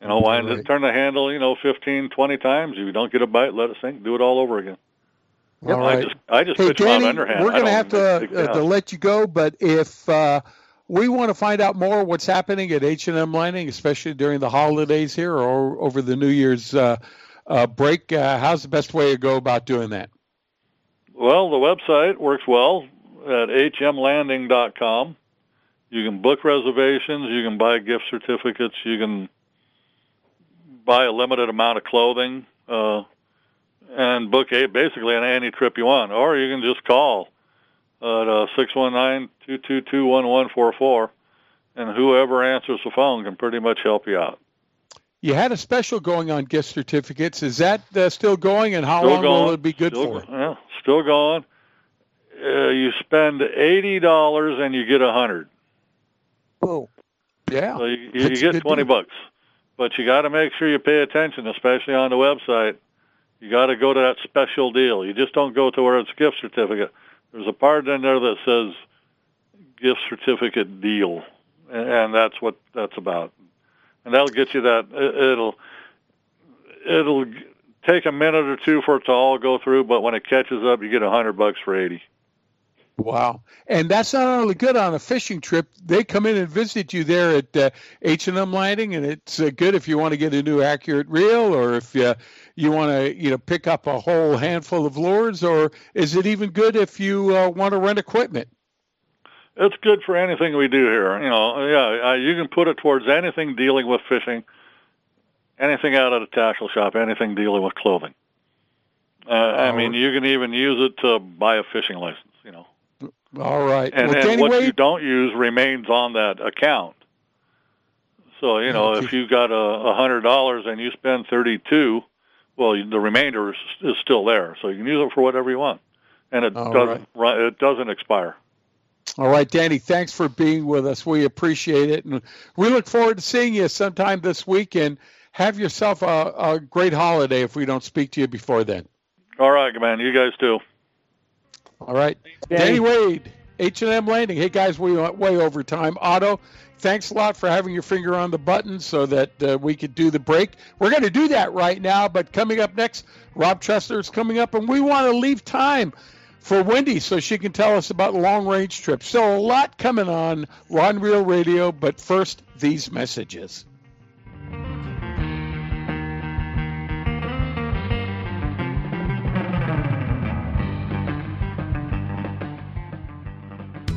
P: You know, wind it,
B: Right.
P: turn the handle, you know, 15, 20 times. If you don't get a bite, let it sink. Do it all over again.
B: All
P: I just, I just
B: Hey,
P: pitch
B: Danny,
P: underhand.
B: we're going to have to, uh, to let you go, but if uh, we want to find out more what's happening at H&M Landing, especially during the holidays here or over the New Year's uh, uh, break, uh, how's the best way to go about doing that?
P: Well, the website works well at hmlanding.com. You can book reservations. You can buy gift certificates. You can buy a limited amount of clothing uh, and book a, basically on any trip you want. Or you can just call at uh, 619-222-1144, and whoever answers the phone can pretty much help you out.
B: You had a special going on gift certificates. Is that uh, still going, and how
P: Still
B: long
P: going.
B: will it be good
P: Still,
B: for?
P: Yeah, still going. Uh, you spend eighty dollars and you get a hundred.
C: Oh,
B: yeah.
P: So you, you get twenty
B: deal.
P: bucks, but you got to make sure you pay attention, especially on the website. You got to go to that special deal. You just don't go to where it's gift certificate. There's a part in there that says gift certificate deal, and, and that's what that's about. And that'll get you that. It, it'll it'll take a minute or two for it to all go through, but when it catches up, you get a hundred bucks for eighty.
B: Wow. And that's not only good on a fishing trip. They come in and visit you there at uh, H&M Landing, and it's uh, good if you want to get a new accurate reel or if uh, you want to you know pick up a whole handful of lures, or is it even good if you uh, want to rent equipment?
P: It's good for anything we do here. You know, yeah, uh, you can put it towards anything dealing with fishing, anything out at a tackle shop, anything dealing with clothing. Uh, I mean, you can even use it to buy a fishing license.
B: All right.
P: and,
B: well,
P: and what you don't use remains on that account. So you know, if you got a, hundred dollars and you spend thirty-two, well, the remainder is, is still there. So you can use it for whatever you want, and it
B: All
P: doesn't ri- it doesn't expire.
B: All right, Danny, thanks for being with us. We appreciate it. And we look forward to seeing you sometime this weekend. Have yourself a, a great holiday if we don't speak to you before then.
P: All right, man. You guys too.
B: All right. Danny, Wade, H&M Landing. Hey, guys, we went way over time. Otto, thanks a lot for having your finger on the button so that uh, we could do the break. We're going to do that right now, but coming up next, Rob Tressler is coming up, and we want to leave time for Wendy so she can tell us about long-range trips. So a lot coming on Rod and Reel Radio, but first, these messages.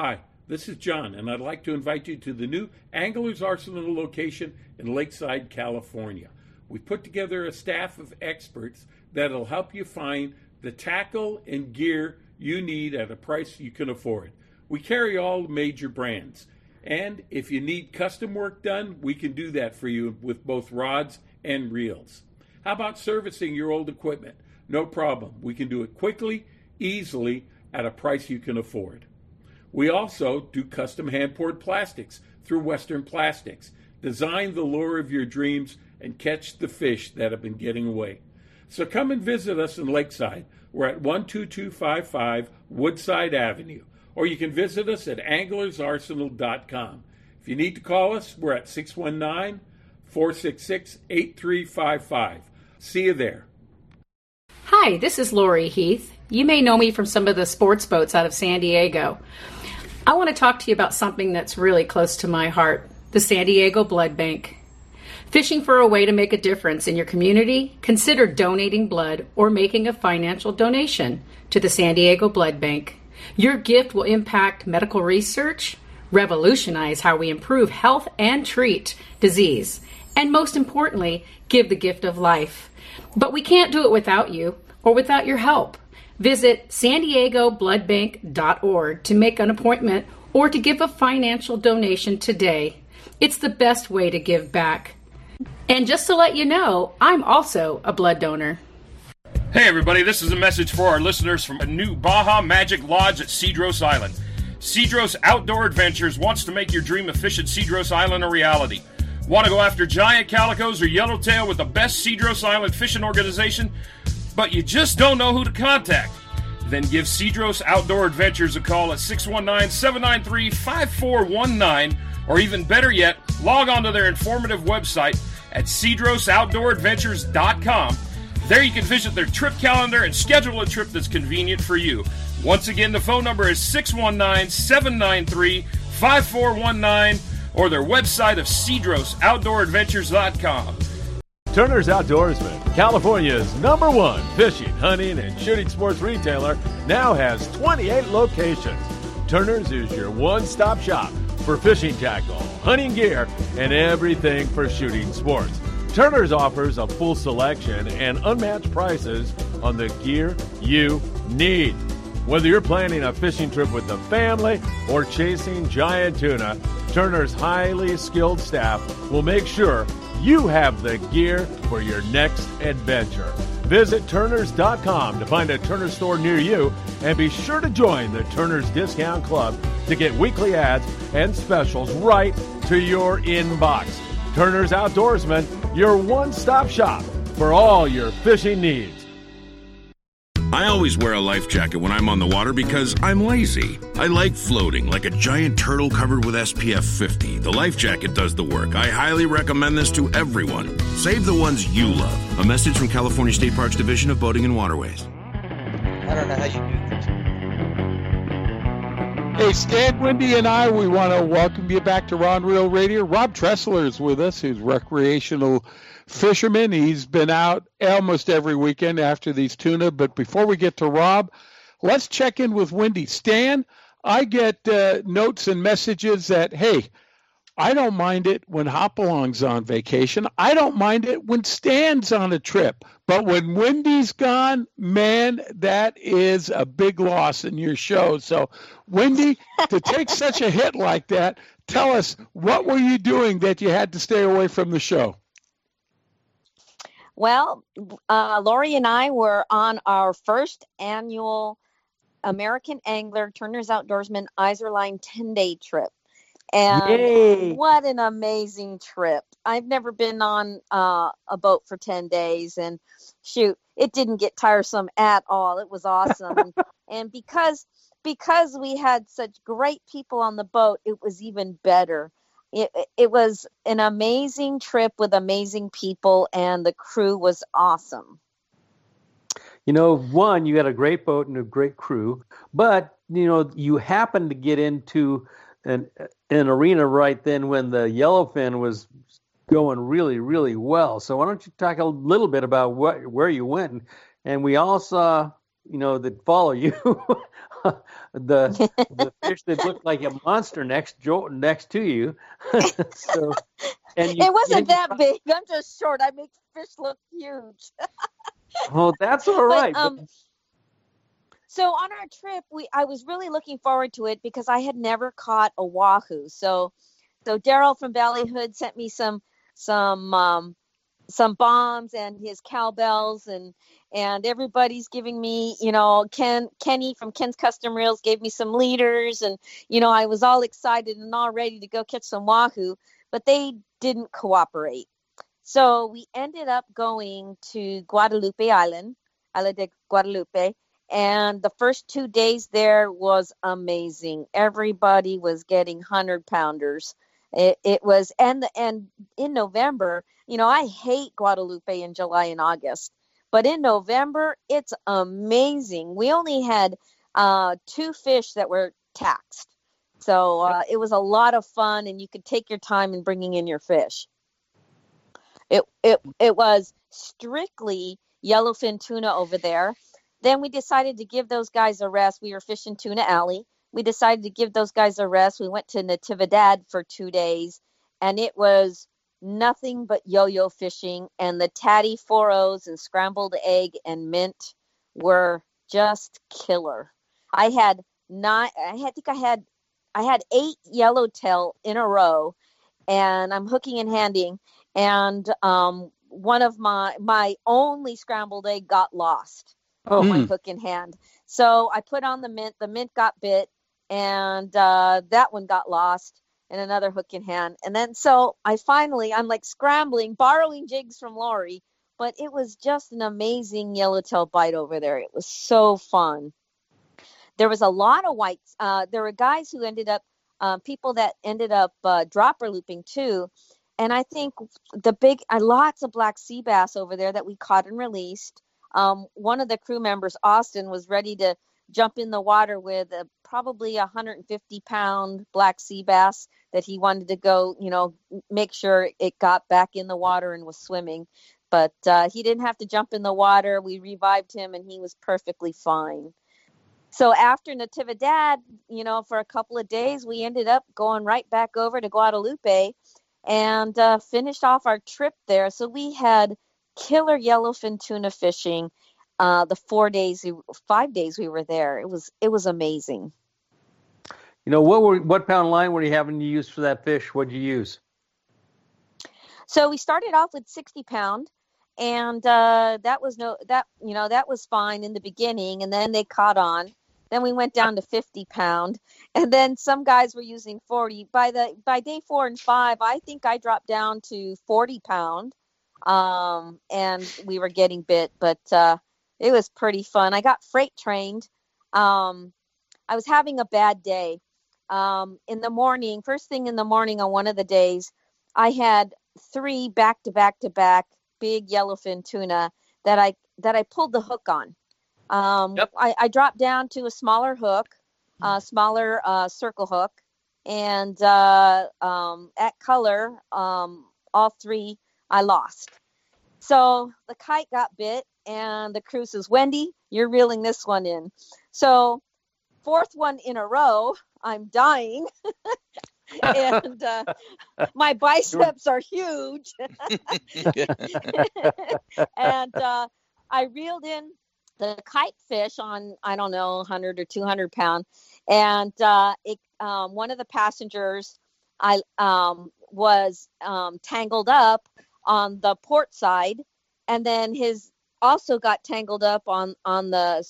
B: Hi, this is John, and I'd like to invite you to the new Anglers Arsenal location in Lakeside, California. We've put together a staff of experts that'll help you find the tackle and gear you need at a price you can afford. We carry all major brands, and if you need custom work done, we can do that for you with both rods and reels. How about servicing your old equipment? No problem. We can do it quickly, easily, at a price you can afford. We also do custom hand poured plastics through Western Plastics. Design the lure of your dreams and catch the fish that have been getting away. So come and visit us in Lakeside. We're at 12255 Woodside Avenue. Or you can visit us at anglersarsenal.com. If you need to call us, we're at 619 466 8355. See you there.
M: Hi, this is Lori Heath. You may know me from some of the sports boats out of San Diego. I want to talk to you about something that's really close to my heart the San Diego Blood Bank. Fishing for a way to make a difference in your community? Consider donating blood or making a financial donation to the San Diego Blood Bank. Your gift will impact medical research, revolutionize how we improve health and treat disease, and most importantly, give the gift of life. But we can't do it without you or without your help. Visit san diego bloodbank.org to make an appointment or to give a financial donation today. It's the best way to give back. And just to let you know, I'm also a blood donor.
J: Hey, everybody, this is a message for our listeners from a new Baja Magic Lodge at Cedros Island. Cedros Outdoor Adventures wants to make your dream of fish at Cedros Island a reality. Want to go after giant calicos or yellowtail with the best Cedros Island fishing organization? But you just don't know who to contact? Then give Cedros Outdoor Adventures a call at 619 793 5419, or even better yet, log on to their informative website at cedrosoutdooradventures.com. There you can visit their trip calendar and schedule a trip that's convenient for you. Once again, the phone number is 619 793 5419 or their website of cedrosoutdooradventures.com.
I: Turner's Outdoorsman, California's number one fishing, hunting, and shooting sports retailer, now has 28 locations. Turner's is your one stop shop for fishing tackle, hunting gear, and everything for shooting sports. Turner's offers a full selection and unmatched prices on the gear you need. Whether you're planning a fishing trip with the family or chasing giant tuna, Turner's highly skilled staff will make sure you have the gear for your next adventure. Visit Turners.com to find a Turner store near you and be sure to join the Turner's Discount Club to get weekly ads and specials right to your inbox. Turner's Outdoorsman, your one stop shop for all your fishing needs.
K: I always wear a life jacket when I'm on the water because I'm lazy. I like floating like a giant turtle covered with SPF 50. The life jacket does the work. I highly recommend this to everyone. Save the ones you love. A message from California State Parks Division of Boating and Waterways.
C: I don't know how you do this.
B: Hey, Stan, Wendy, and I, we want to welcome you back to Rod and Reel Radio. Rob Tressler is with us, who's recreational fisherman. He's been out almost every weekend after these tuna. But before we get to Rob, let's check in with Wendy. Stan, I get uh, notes and messages that, hey, I don't mind it when Hopalong's on vacation. I don't mind it when Stan's on a trip. But when Wendy's gone, man, that is a big loss in your show. So, Wendy, to take such a hit like that, tell us what were you doing that you had to stay away from the show?
E: Well, uh, Lori and I were on our first annual American Angler Turner's Outdoorsman Iserline 10 day trip. And
Q: Yay.
E: what an amazing trip. I've never been on uh, a boat for 10 days and shoot, it didn't get tiresome at all. It was awesome. and, and because because we had such great people on the boat, it was even better. It, it was an amazing trip with amazing people and the crew was awesome.
Q: You know, one, you had a great boat and a great crew, but you know, you happened to get into an an arena right then when the yellowfin was going really, really well. So why don't you talk a little bit about what where you went? And we all saw, you know, that follow you, the the fish that looked like a monster next jo- next to you. so, and you,
E: it wasn't that big. I'm just short. I make fish look huge.
Q: Well, that's all right.
E: But, um, so on our trip, we I was really looking forward to it because I had never caught a wahoo. So, so Daryl from Ballyhood sent me some some um, some bombs and his cowbells and and everybody's giving me you know Ken Kenny from Ken's Custom Reels gave me some leaders and you know I was all excited and all ready to go catch some wahoo, but they didn't cooperate. So we ended up going to Guadalupe Island, Isla de Guadalupe, and the first two days there was amazing. Everybody was getting hundred pounders. It, it was and and in November, you know, I hate Guadalupe in July and August, but in November it's amazing. We only had uh, two fish that were taxed, so uh, it was a lot of fun, and you could take your time in bringing in your fish. It it it was strictly yellowfin tuna over there. Then we decided to give those guys a rest. We were fishing Tuna Alley. We decided to give those guys a rest. We went to Natividad for two days, and it was nothing but yo-yo fishing. And the Tady four O's and scrambled egg and mint were just killer. I had nine. I had- think I had I had eight yellowtail in a row, and I'm hooking and handing, and um, one of my my only scrambled egg got lost
Q: Oh.
E: on my
Q: Mm.
E: hook in hand. So I put on the mint. The mint got bit, and uh, that one got lost, and another hook in hand. And then so I finally I'm like scrambling, borrowing jigs from Lori, but it was just an amazing yellowtail bite over there. It was so fun. There was a lot of whites. Uh, there were guys who ended up, uh, people that ended up uh, dropper looping too. And I think the big, uh, lots of black sea bass over there that we caught and released. Um, one of the crew members, Austin, was ready to jump in the water with a, probably a 150 pound black sea bass that he wanted to go, you know, make sure it got back in the water and was swimming. But uh, he didn't have to jump in the water. We revived him and he was perfectly fine. So after Natividad, you know, for a couple of days, we ended up going right back over to Guadalupe and uh, finished off our trip there. So we had killer yellowfin tuna fishing uh, the four days, five days we were there. It was it was amazing.
D: You know what were what pound line were you having to use for that fish? What'd you use?
E: So we started off with sixty pound, and uh, that was no that you know that was fine in the beginning, and then they caught on. Then we went down to 50 pound, and then some guys were using 40. By the by day four and five, I think I dropped down to 40 pound, um, and we were getting bit. But uh, it was pretty fun. I got freight trained. Um, I was having a bad day. Um, in the morning, first thing in the morning on one of the days, I had three back to back to back big yellowfin tuna that I that I pulled the hook on. Um, yep. I, I dropped down to a smaller hook, a smaller uh, circle hook, and uh, um, at color, um, all three I lost. So the kite got bit, and the crew says, Wendy, you're reeling this one in. So, fourth one in a row, I'm dying. and uh, my biceps are huge. and uh, I reeled in the kite fish on, I don't know, 100 or 200 pound. And uh, it, um, one of the passengers I um, was um, tangled up on the port side. And then his also got tangled up on on the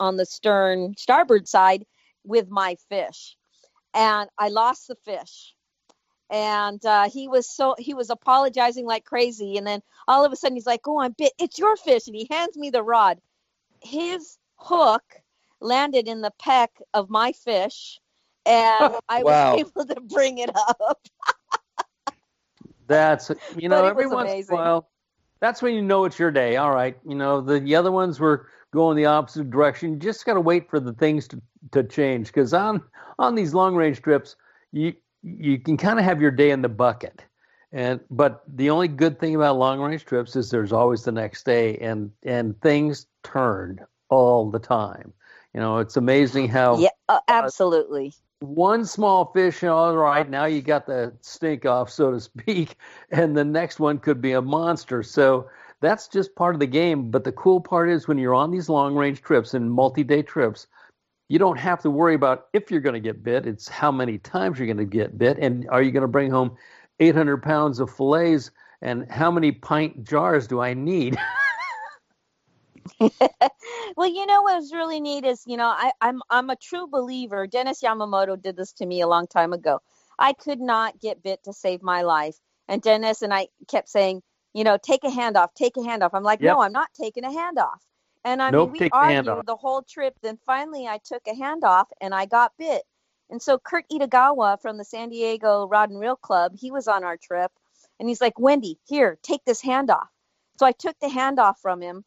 E: on the stern starboard side with my fish. And i lost the fish. And uh, he was so he was apologizing like crazy. And then all of a sudden he's like oh i'm bit it's your fish. And he hands me the rod. His hook landed in the peck of my fish and i wow. was able to bring it up.
D: That's you know every once in a while that's when you know it's your day. All right, you know the, the other ones were going the opposite direction. You just got to wait for the things to, to change because on on these long range trips, you you can kind of have your day in the bucket. And but the only good thing about long range trips is there's always the next day, and and things turn all the time. You know, it's amazing how
E: yeah, uh, absolutely
D: one small fish, all right, now you got the stink off, so to speak, and the next one could be a monster. So that's just part of the game. But the cool part is when you're on these long range trips and multi day trips, you don't have to worry about if you're going to get bit. It's how many times you're going to get bit, and are you going to bring home 800 pounds of fillets, and how many pint jars do I need?
E: well, you know what's really neat is, you know, I, I'm I'm a true believer. Dennis Yamamoto did this to me a long time ago. I could not get bit to save my life, and Dennis and I kept saying, you know, take a hand off, take a hand off. I'm like, yep. no, I'm not taking a hand off. And I nope, mean, we argued the, the whole trip. Then finally, I took a hand off, and I got bit. And so Kurt Itagawa from the San Diego Rod and Reel Club, he was on our trip, and he's like, Wendy, here, take this hand off. So I took the hand off from him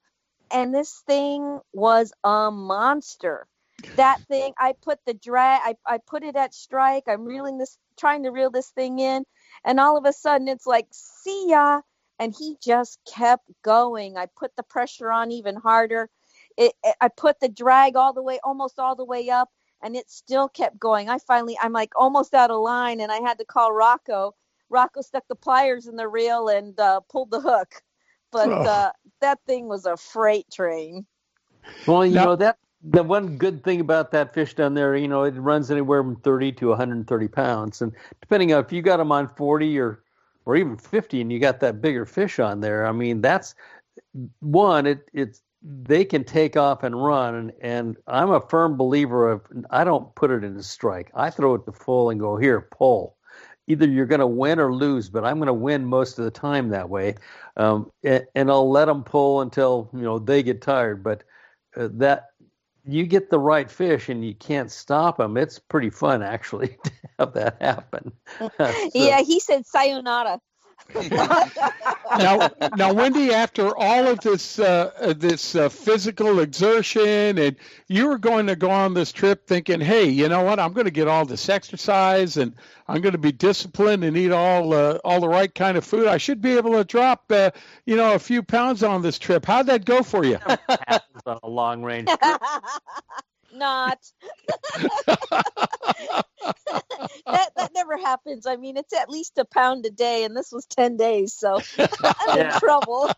E: and this thing was a monster. That thing, I put the drag, I, I put it at strike. I'm reeling this, trying to reel this thing in, and all of a sudden it's like, see ya. And he just kept going. I put the pressure on even harder. It, it, I put the drag all the way, almost all the way up, and it still kept going. I finally, I'm like almost out of line, and I had to call Rocco. Rocco stuck the pliers in the reel and uh, pulled the hook but uh, that thing was a freight train.
D: Well, you now, know that the one good thing about that fish down there, you know, it runs anywhere from 30 to 130 pounds, and depending on if you got them on 40 or or even 50, and you got that bigger fish on there, I mean, that's one. It it's they can take off and run, and, and I'm a firm believer of I don't put it in a strike. I throw it to full and go here, pull
Q: either you're going to win or lose, but I'm going to win most of the time that way, um, and, and, I'll let them pull until you know they get tired. But uh, that you get the right fish and you can't stop them. It's pretty fun actually to have that happen.
E: so, yeah, he said sayonara.
B: now, now, Wendy, after all of this uh, uh, this uh, physical exertion, and you were going to go on this trip thinking, "Hey, you know what? I'm going to get all this exercise, and I'm going to be disciplined and eat all uh, all the right kind of food. I should be able to drop, uh, you know, a few pounds on this trip. How'd that go for you?
Q: on a long range trip.
E: Not. that that never happens. I mean, it's at least a pound a day, and this was ten days, so I'm in trouble.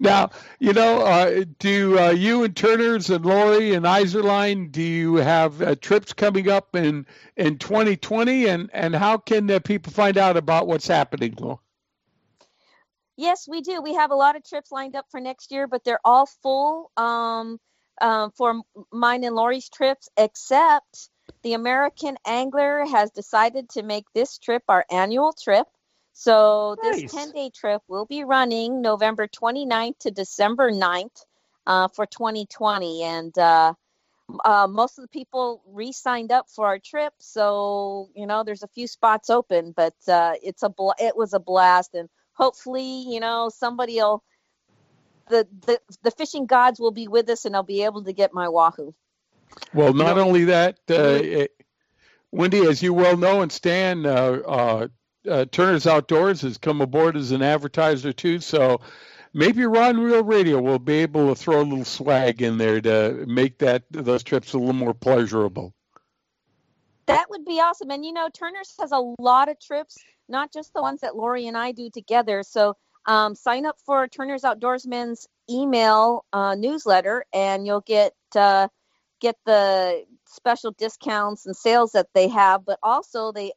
B: now, you know, uh, do uh, you and Turner's and Lori and Iserline, do you have uh, trips coming up in in 2020, and and how can uh, people find out about what's happening?
E: Yes, we do. We have a lot of trips lined up for next year, but they're all full. Um, um, for mine and Lori's trips, except the American Angler has decided to make this trip our annual trip. So nice. this 10 day trip will be running November 29th to December 9th uh, for 2020. And uh, uh, most of the people re signed up for our trip. So, you know, there's a few spots open, but uh, it's a bl- it was a blast. And hopefully, you know, somebody will the, the the fishing gods will be with us, and I'll be able to get my wahoo.
B: Well, not you know, only that, uh, mm-hmm. Wendy, as you well know, and Stan, uh, uh, uh, Turner's Outdoors has come aboard as an advertiser too. So maybe Rod and Reel Radio will be able to throw a little swag in there to make that those trips a little more pleasurable.
E: That would be awesome. And you know, Turner's has a lot of trips, not just the ones that Lori and I do together. So um, sign up for Turner's Outdoorsman's email uh, newsletter, and you'll get uh, get the special discounts and sales that they have. But also, they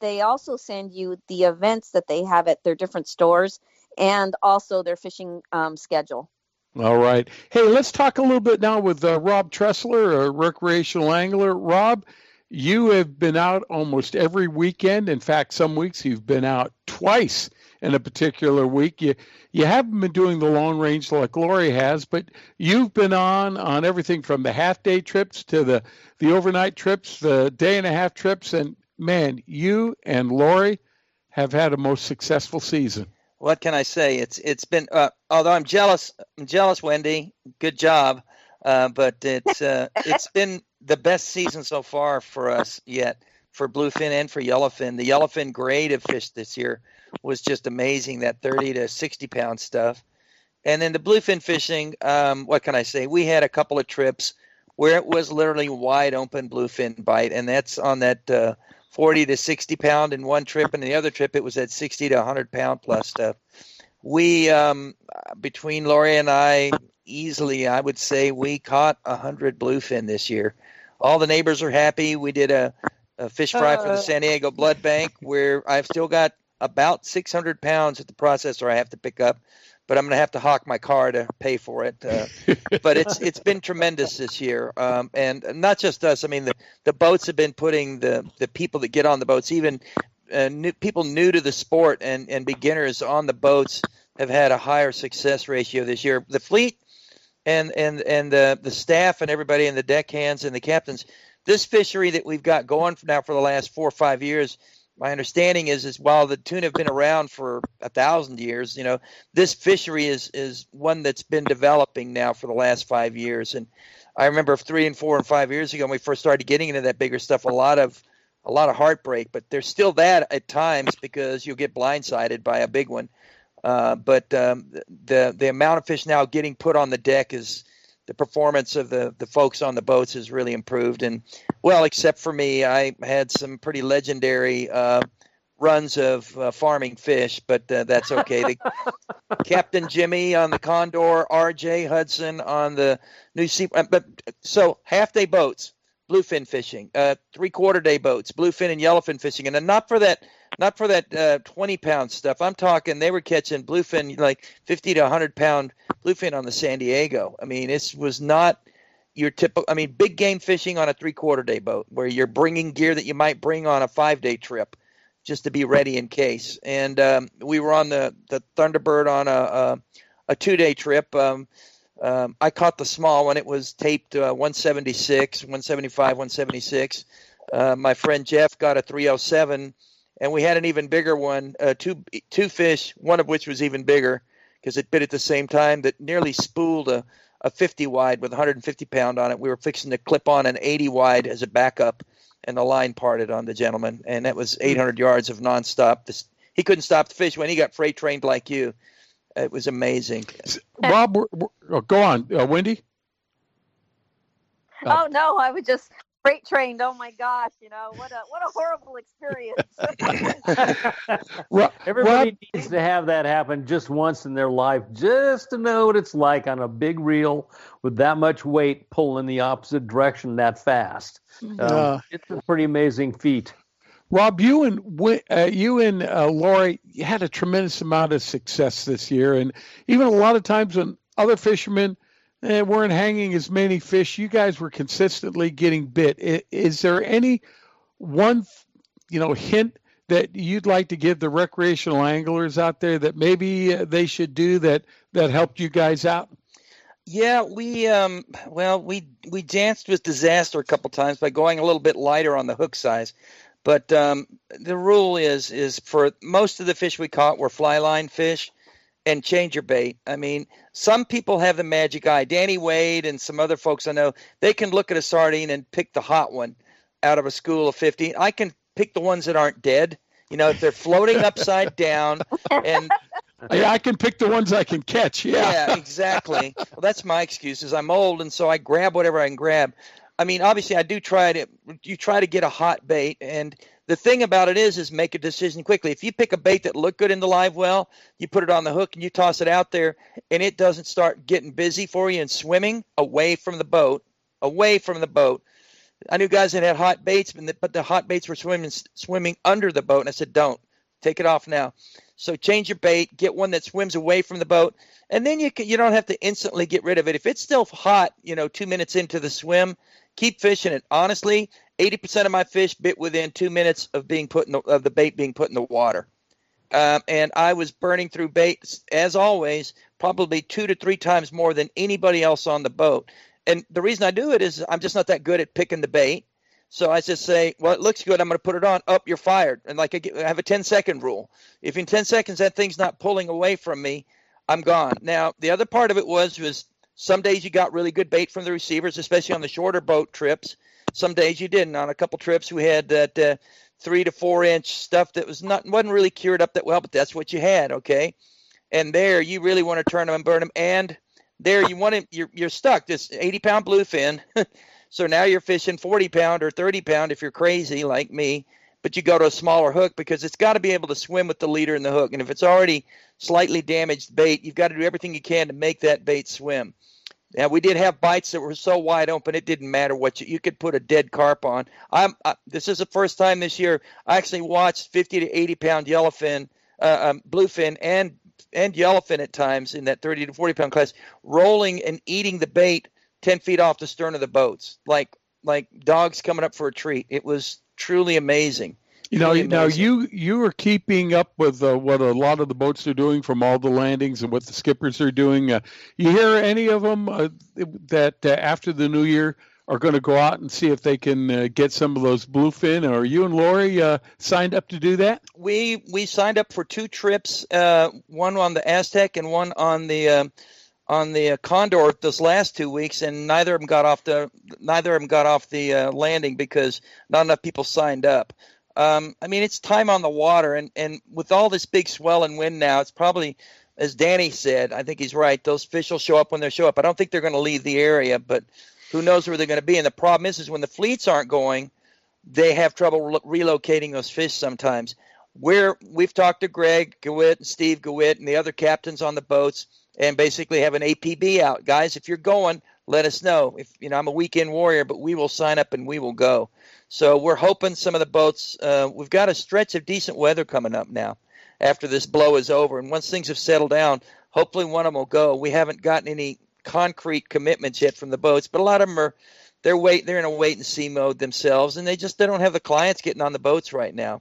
E: they also send you the events that they have at their different stores, and also their fishing um, schedule.
B: All right. Hey, let's talk a little bit now with uh, Rob Tressler, a recreational angler. Rob, you have been out almost every weekend. In fact, some weeks you've been out twice in a particular week. You you haven't been doing the long range like Lori has, but you've been on on everything from the half day trips to the the overnight trips, the day and a half trips, and man, you and Lori have had a most successful season.
C: What can I say? It's it's been uh, although I'm jealous, I'm jealous, Wendy. Good job, uh, but it's uh, it's been the best season so far for us yet for bluefin and for yellowfin. The yellowfin grade of fish this year was just amazing. That 30 to 60 pound stuff. And then the bluefin fishing, um, what can I say? We had a couple of trips where it was literally wide open bluefin bite, and that's on that uh, 40 to 60 pound in one trip, and the other trip it was at 60 to 100 pound plus stuff. We, um, between Lori and I, easily, I would say we caught 100 bluefin this year. All the neighbors are happy. We did a, a fish fry for the uh. San Diego Blood Bank where I've still got about 600 pounds at the processor I have to pick up, but I'm going to have to hawk my car to pay for it. Uh, but it's it's been tremendous this year, um, and not just us. I mean, the, the boats have been putting the the people that get on the boats, even uh, new, people new to the sport and and beginners on the boats have had a higher success ratio this year. The fleet and and and the the staff and everybody and the deckhands and the captains. This fishery that we've got going now for the last four or five years my understanding is is while the tuna have been around for a thousand years, you know, this fishery is is one that's been developing now for the last five years. And I remember three and four and five years ago when we first started getting into that bigger stuff, a lot of a lot of heartbreak, but there's still that at times because you'll get blindsided by a big one. Uh, but um, the the amount of fish now getting put on the deck is the performance of the the folks on the boats has really improved. And well, except for me, I had some pretty legendary uh, runs of uh, farming fish, but uh, that's okay. The, Captain Jimmy on the Condor, R.J. Hudson on the New Sea, uh, but so half day boats, bluefin fishing, uh, three quarter day boats, bluefin and yellowfin fishing, and not for that not for that uh, 20 pound stuff. I'm talking they were catching bluefin like 50 to 100 pound bluefin on the San Diego. I mean, it was not your typical, I mean, big game fishing on a three quarter day boat where you're bringing gear that you might bring on a five day trip just to be ready in case. And um, we were on the, the Thunderbird on a, a, a two day trip. Um, um, I caught the small one. It was taped uh, 176, 175, 176. Uh, my friend Jeff got a 307, and we had an even bigger one, uh, two two fish, one of which was even bigger because it bit at the same time that nearly spooled a, a 50 wide with 150 pound on it. We were fixing to clip on an 80 wide as a backup, and the line parted on the gentleman, and that was 800 yards of nonstop. This, he couldn't stop the fish when he got freight trained like you. It was amazing.
B: Rob, we're, we're, oh, go on, uh, Wendy.
E: Oh no, I was just freight trained. Oh my gosh, you know what a what a horrible experience.
Q: Everybody needs to have that happen just once in their life, just to know what it's like on a big reel with that much weight pulling the opposite direction that fast.
B: Uh,
Q: it's a pretty amazing feat.
B: Rob, you and uh, you and uh, Lori had a tremendous amount of success this year, and even a lot of times when other fishermen eh, weren't hanging as many fish, you guys were consistently getting bit. Is there any one, you know, hint that you'd like to give the recreational anglers out there that maybe uh, they should do that that helped you guys out?
C: Yeah, we um well we we danced with disaster a couple times by going a little bit lighter on the hook size. But um, the rule is is for most of the fish we caught were fly line fish, and change your bait. I mean, some people have the magic eye. Danny Wade and some other folks I know they can look at a sardine and pick the hot one out of a school of fifty. I can pick the ones that aren't dead. You know, if they're floating upside down and
B: Yeah, I can pick the ones I can catch. Yeah,
C: yeah, exactly. well, that's my excuse. Is I'm old, and so I grab whatever I can grab. I mean, obviously, I do try to. You try to get a hot bait, and the thing about it is, is make a decision quickly. If you pick a bait that looked good in the live well, you put it on the hook and you toss it out there, and it doesn't start getting busy for you and swimming away from the boat, away from the boat. I knew guys that had hot baits, but the, but the hot baits were swimming swimming under the boat, and I said, "Don't take it off now." So change your bait, get one that swims away from the boat, and then you can, you don't have to instantly get rid of it. If it's still hot, you know, two minutes into the swim, keep fishing it. Honestly, eighty percent of my fish bit within two minutes of being put in the, of the bait being put in the water. Um, and I was burning through bait as always, probably two to three times more than anybody else on the boat. And the reason I do it is I'm just not that good at picking the bait. So I just say, well, it looks good. I'm going to put it on. Up, you're fired. And like I, get, I have a 10 second rule. If in 10 seconds that thing's not pulling away from me, I'm gone. Now the other part of it was was some days you got really good bait from the receivers, especially on the shorter boat trips. Some days you didn't. On a couple trips we had that uh, three to four inch stuff that was not wasn't really cured up that well, but that's what you had. Okay, and there you really want to turn them and burn them, and there you want to you're you're stuck. This 80 pound bluefin. so now you're fishing 40 pound or 30 pound if you're crazy like me. But you go to a smaller hook because it's got to be able to swim with the leader in the hook. And if it's already slightly damaged bait, you've got to do everything you can to make that bait swim. Now we did have bites that were so wide open it didn't matter what you you could put a dead carp on. I'm I, this is the first time this year I actually watched 50 to 80 pound yellowfin, uh, um, bluefin, and and yellowfin at times in that 30 to 40 pound class rolling and eating the bait 10 feet off the stern of the boats like like dogs coming up for a treat. It was truly amazing.
B: You know,
C: Truly
B: now you you are keeping up with uh, what a lot of the boats are doing from all the landings and what the skippers are doing. Uh, you hear any of them uh, that uh, after the new year are going to go out and see if they can uh, get some of those bluefin? Or you and Lori uh, signed up to do that?
C: we we signed up for two trips, uh, one on the Aztec and one on the uh, on the uh, Condor this last two weeks, and neither of them got off the neither of them got off the uh, landing because not enough people signed up. Um, I mean, it's time on the water, and and with all this big swell and wind now, it's probably as Danny said. I think he's right. Those fish will show up when they show up. I don't think they're going to leave the area, but who knows where they're going to be? And the problem is, is when the fleets aren't going, they have trouble re- relocating those fish sometimes. We're we've talked to Greg Gawitt and Steve Gawitt and the other captains on the boats, and basically have an APB out, guys. If you're going, let us know. If you know, I'm a weekend warrior, but we will sign up and we will go. So we're hoping some of the boats. Uh, we've got a stretch of decent weather coming up now, after this blow is over, and once things have settled down, hopefully one of them will go. We haven't gotten any concrete commitments yet from the boats, but a lot of them are they're wait they're in a wait and see mode themselves, and they just they don't have the clients getting on the boats right now.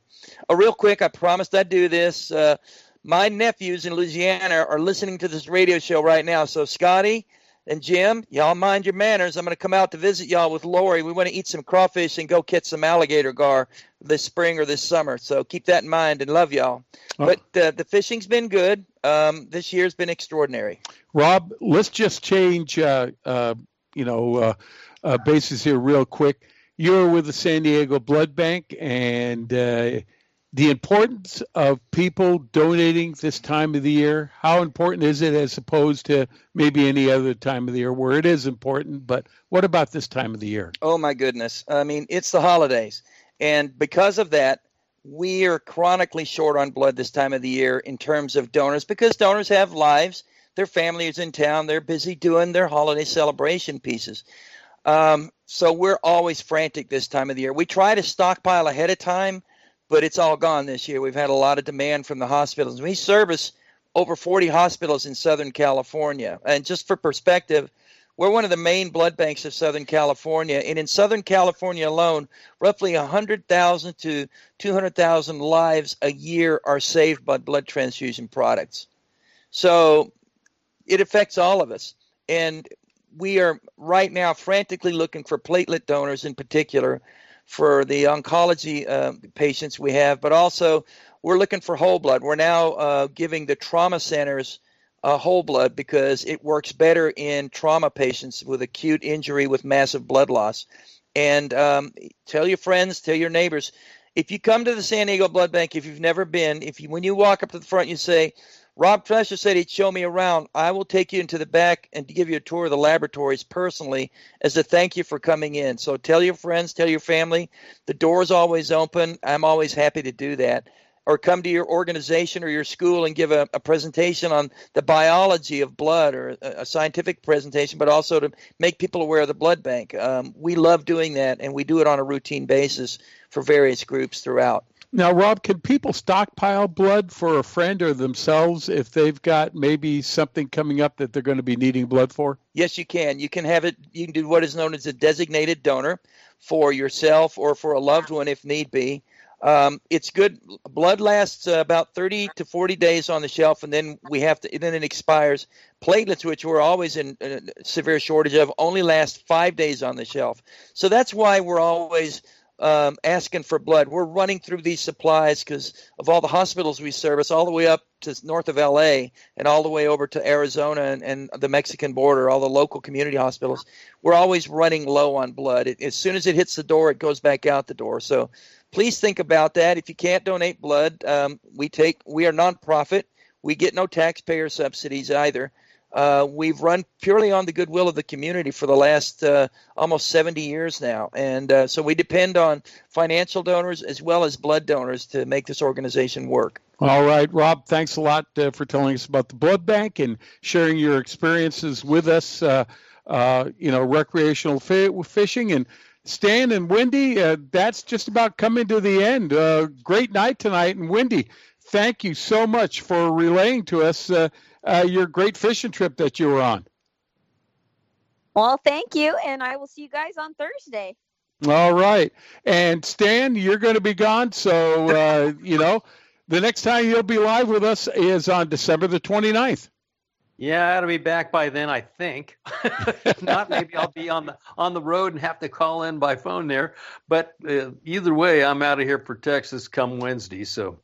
C: Uh, real quick, I promised I'd do this. Uh, my nephews in Louisiana are listening to this radio show right now, so Scotty and Jim, y'all mind your manners. I'm going to come out to visit y'all with Lori. We want to eat some crawfish and go catch some alligator gar this spring or this summer. So keep that in mind and love y'all. Oh. But uh, the fishing's been good. Um, this year's been extraordinary.
B: Rob, let's just change, uh, uh, you know, uh, uh, bases here real quick. You're with the San Diego Blood Bank, and uh, the importance of people donating this time of the year. How important is it as opposed to maybe any other time of the year where it is important? But what about this time of the year?
C: Oh my goodness! I mean, it's the holidays, and because of that, we are chronically short on blood this time of the year in terms of donors because donors have lives. Their family is in town. They're busy doing their holiday celebration pieces. Um, so we're always frantic this time of the year. We try to stockpile ahead of time, but it's all gone this year. We've had a lot of demand from the hospitals. We service over 40 hospitals in Southern California. And just for perspective, we're one of the main blood banks of Southern California. And in Southern California alone, roughly 100,000 to 200,000 lives a year are saved by blood transfusion products. So it affects all of us. And we are right now frantically looking for platelet donors in particular for the oncology uh, patients we have, but also we're looking for whole blood. We're now uh, giving the trauma centers uh, whole blood because it works better in trauma patients with acute injury with massive blood loss. And um, tell your friends, tell your neighbors. If you come to the San Diego Blood Bank, if you've never been, if you when you walk up to the front, you say, Rob Tressler said he'd show me around. I will take you into the back and give you a tour of the laboratories personally as a thank you for coming in. So tell your friends, tell your family. The door is always open. I'm always happy to do that. Or come to your organization or your school and give a, a presentation on the biology of blood or a, a, scientific presentation, but also to make people aware of the blood bank. Um, we love doing that, and we do it on a routine basis for various groups throughout.
B: Now, Rob, can people stockpile blood for a friend or themselves if they've got maybe something coming up that they're going to be needing blood for?
C: Yes, you can. You can have it. You can do what is known as a designated donor for yourself or for a loved one if need be. Um, it's good. Blood lasts uh, about 30 to 40 days on the shelf, and then we have to. Then it expires. Platelets, which we're always in a severe shortage of, only last five days on the shelf. So that's why we're always um, asking for blood. We're running through these supplies because of all the hospitals we service, all the way up to north of LA and all the way over to Arizona and, and the Mexican border, all the local community hospitals. We're always running low on blood. It, as soon as it hits the door, it goes back out the door. So please think about that. If you can't donate blood, um, we take we are nonprofit. We get no taxpayer subsidies either. Uh, we've run purely on the goodwill of the community for the last uh, almost 70 years now. And uh, so we depend on financial donors as well as blood donors to make this organization work.
B: All right, Rob, thanks a lot uh, for telling us about the blood bank and sharing your experiences with us, uh, uh, you know, recreational fishing. And Stan and Wendy, that's just about coming to the end. great night tonight. And Wendy, thank you so much for relaying to us uh, your great fishing trip that you were on.
E: Well, thank you, and I will see you guys on Thursday.
B: All right, and Stan, you're going to be gone, so uh, you know the next time you'll be live with us is on December the 29th.
Q: Yeah, I'll be back by then, I think. if not, maybe I'll be on the on the road and have to call in by phone there. But uh, either way, I'm out of here for Texas come Wednesday, so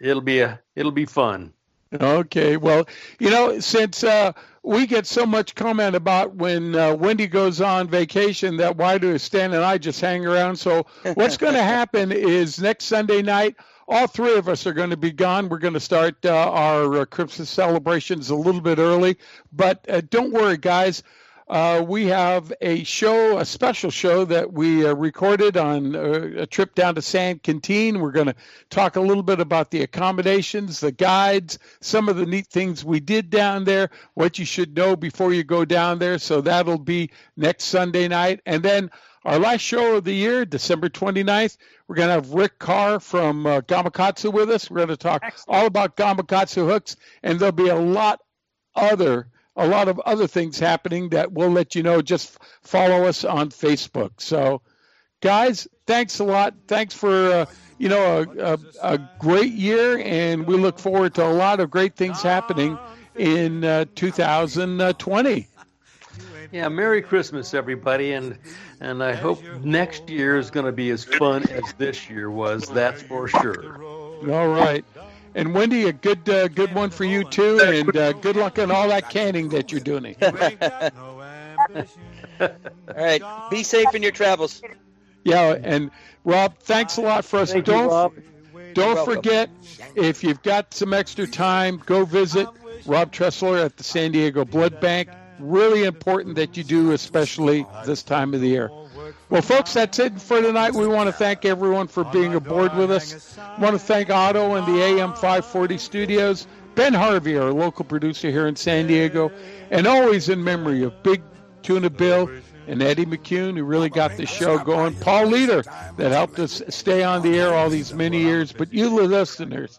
Q: it'll be a it'll be fun.
B: Okay, well, you know, since uh, we get so much comment about when uh, Wendy goes on vacation, that why do Stan and I just hang around? So what's going to happen is next Sunday night, all three of us are going to be gone. We're going to start uh, our uh, Christmas celebrations a little bit early, but uh, don't worry, guys uh, we have a show, a special show that we uh, recorded on uh, a trip down to San Quintin. We're going to talk a little bit about the accommodations, the guides, some of the neat things we did down there, what you should know before you go down there. So that'll be next Sunday night. And then our last show of the year, December 29th, we're going to have Rick Carr from uh, Gamakatsu with us. We're going to talk Excellent. all about Gamakatsu hooks, and there'll be a lot other a lot of other things happening that we'll let you know. Just follow us on Facebook. So, guys, thanks a lot. Thanks for uh, you know a, a, a, great year, and we look forward to a lot of great things happening in uh, 2020.
Q: Yeah, Merry Christmas, everybody, and and I hope next year is going to be as fun as this year was. That's for sure.
B: All right. And Wendy, a good uh, good one for you too, and uh, good luck on all that canning that you're doing.
C: all right, be safe in your travels.
B: Yeah, and Rob, thanks a lot for us.
Q: Thank
B: don't
Q: you, Rob.
B: don't forget if you've got some extra time, go visit Rob Tressler at the San Diego Blood Bank. Really important that you do, especially this time of the year. Well, folks, that's it for tonight. We want to thank everyone for being aboard with us. I want to thank Otto and the AM 540 studios, Ben Harvey, our local producer here in San Diego, and always in memory of Big Tuna Bill and Eddie McCune, who really got the show going. Paul Leader, that helped us stay on the air all these many years. But you listeners,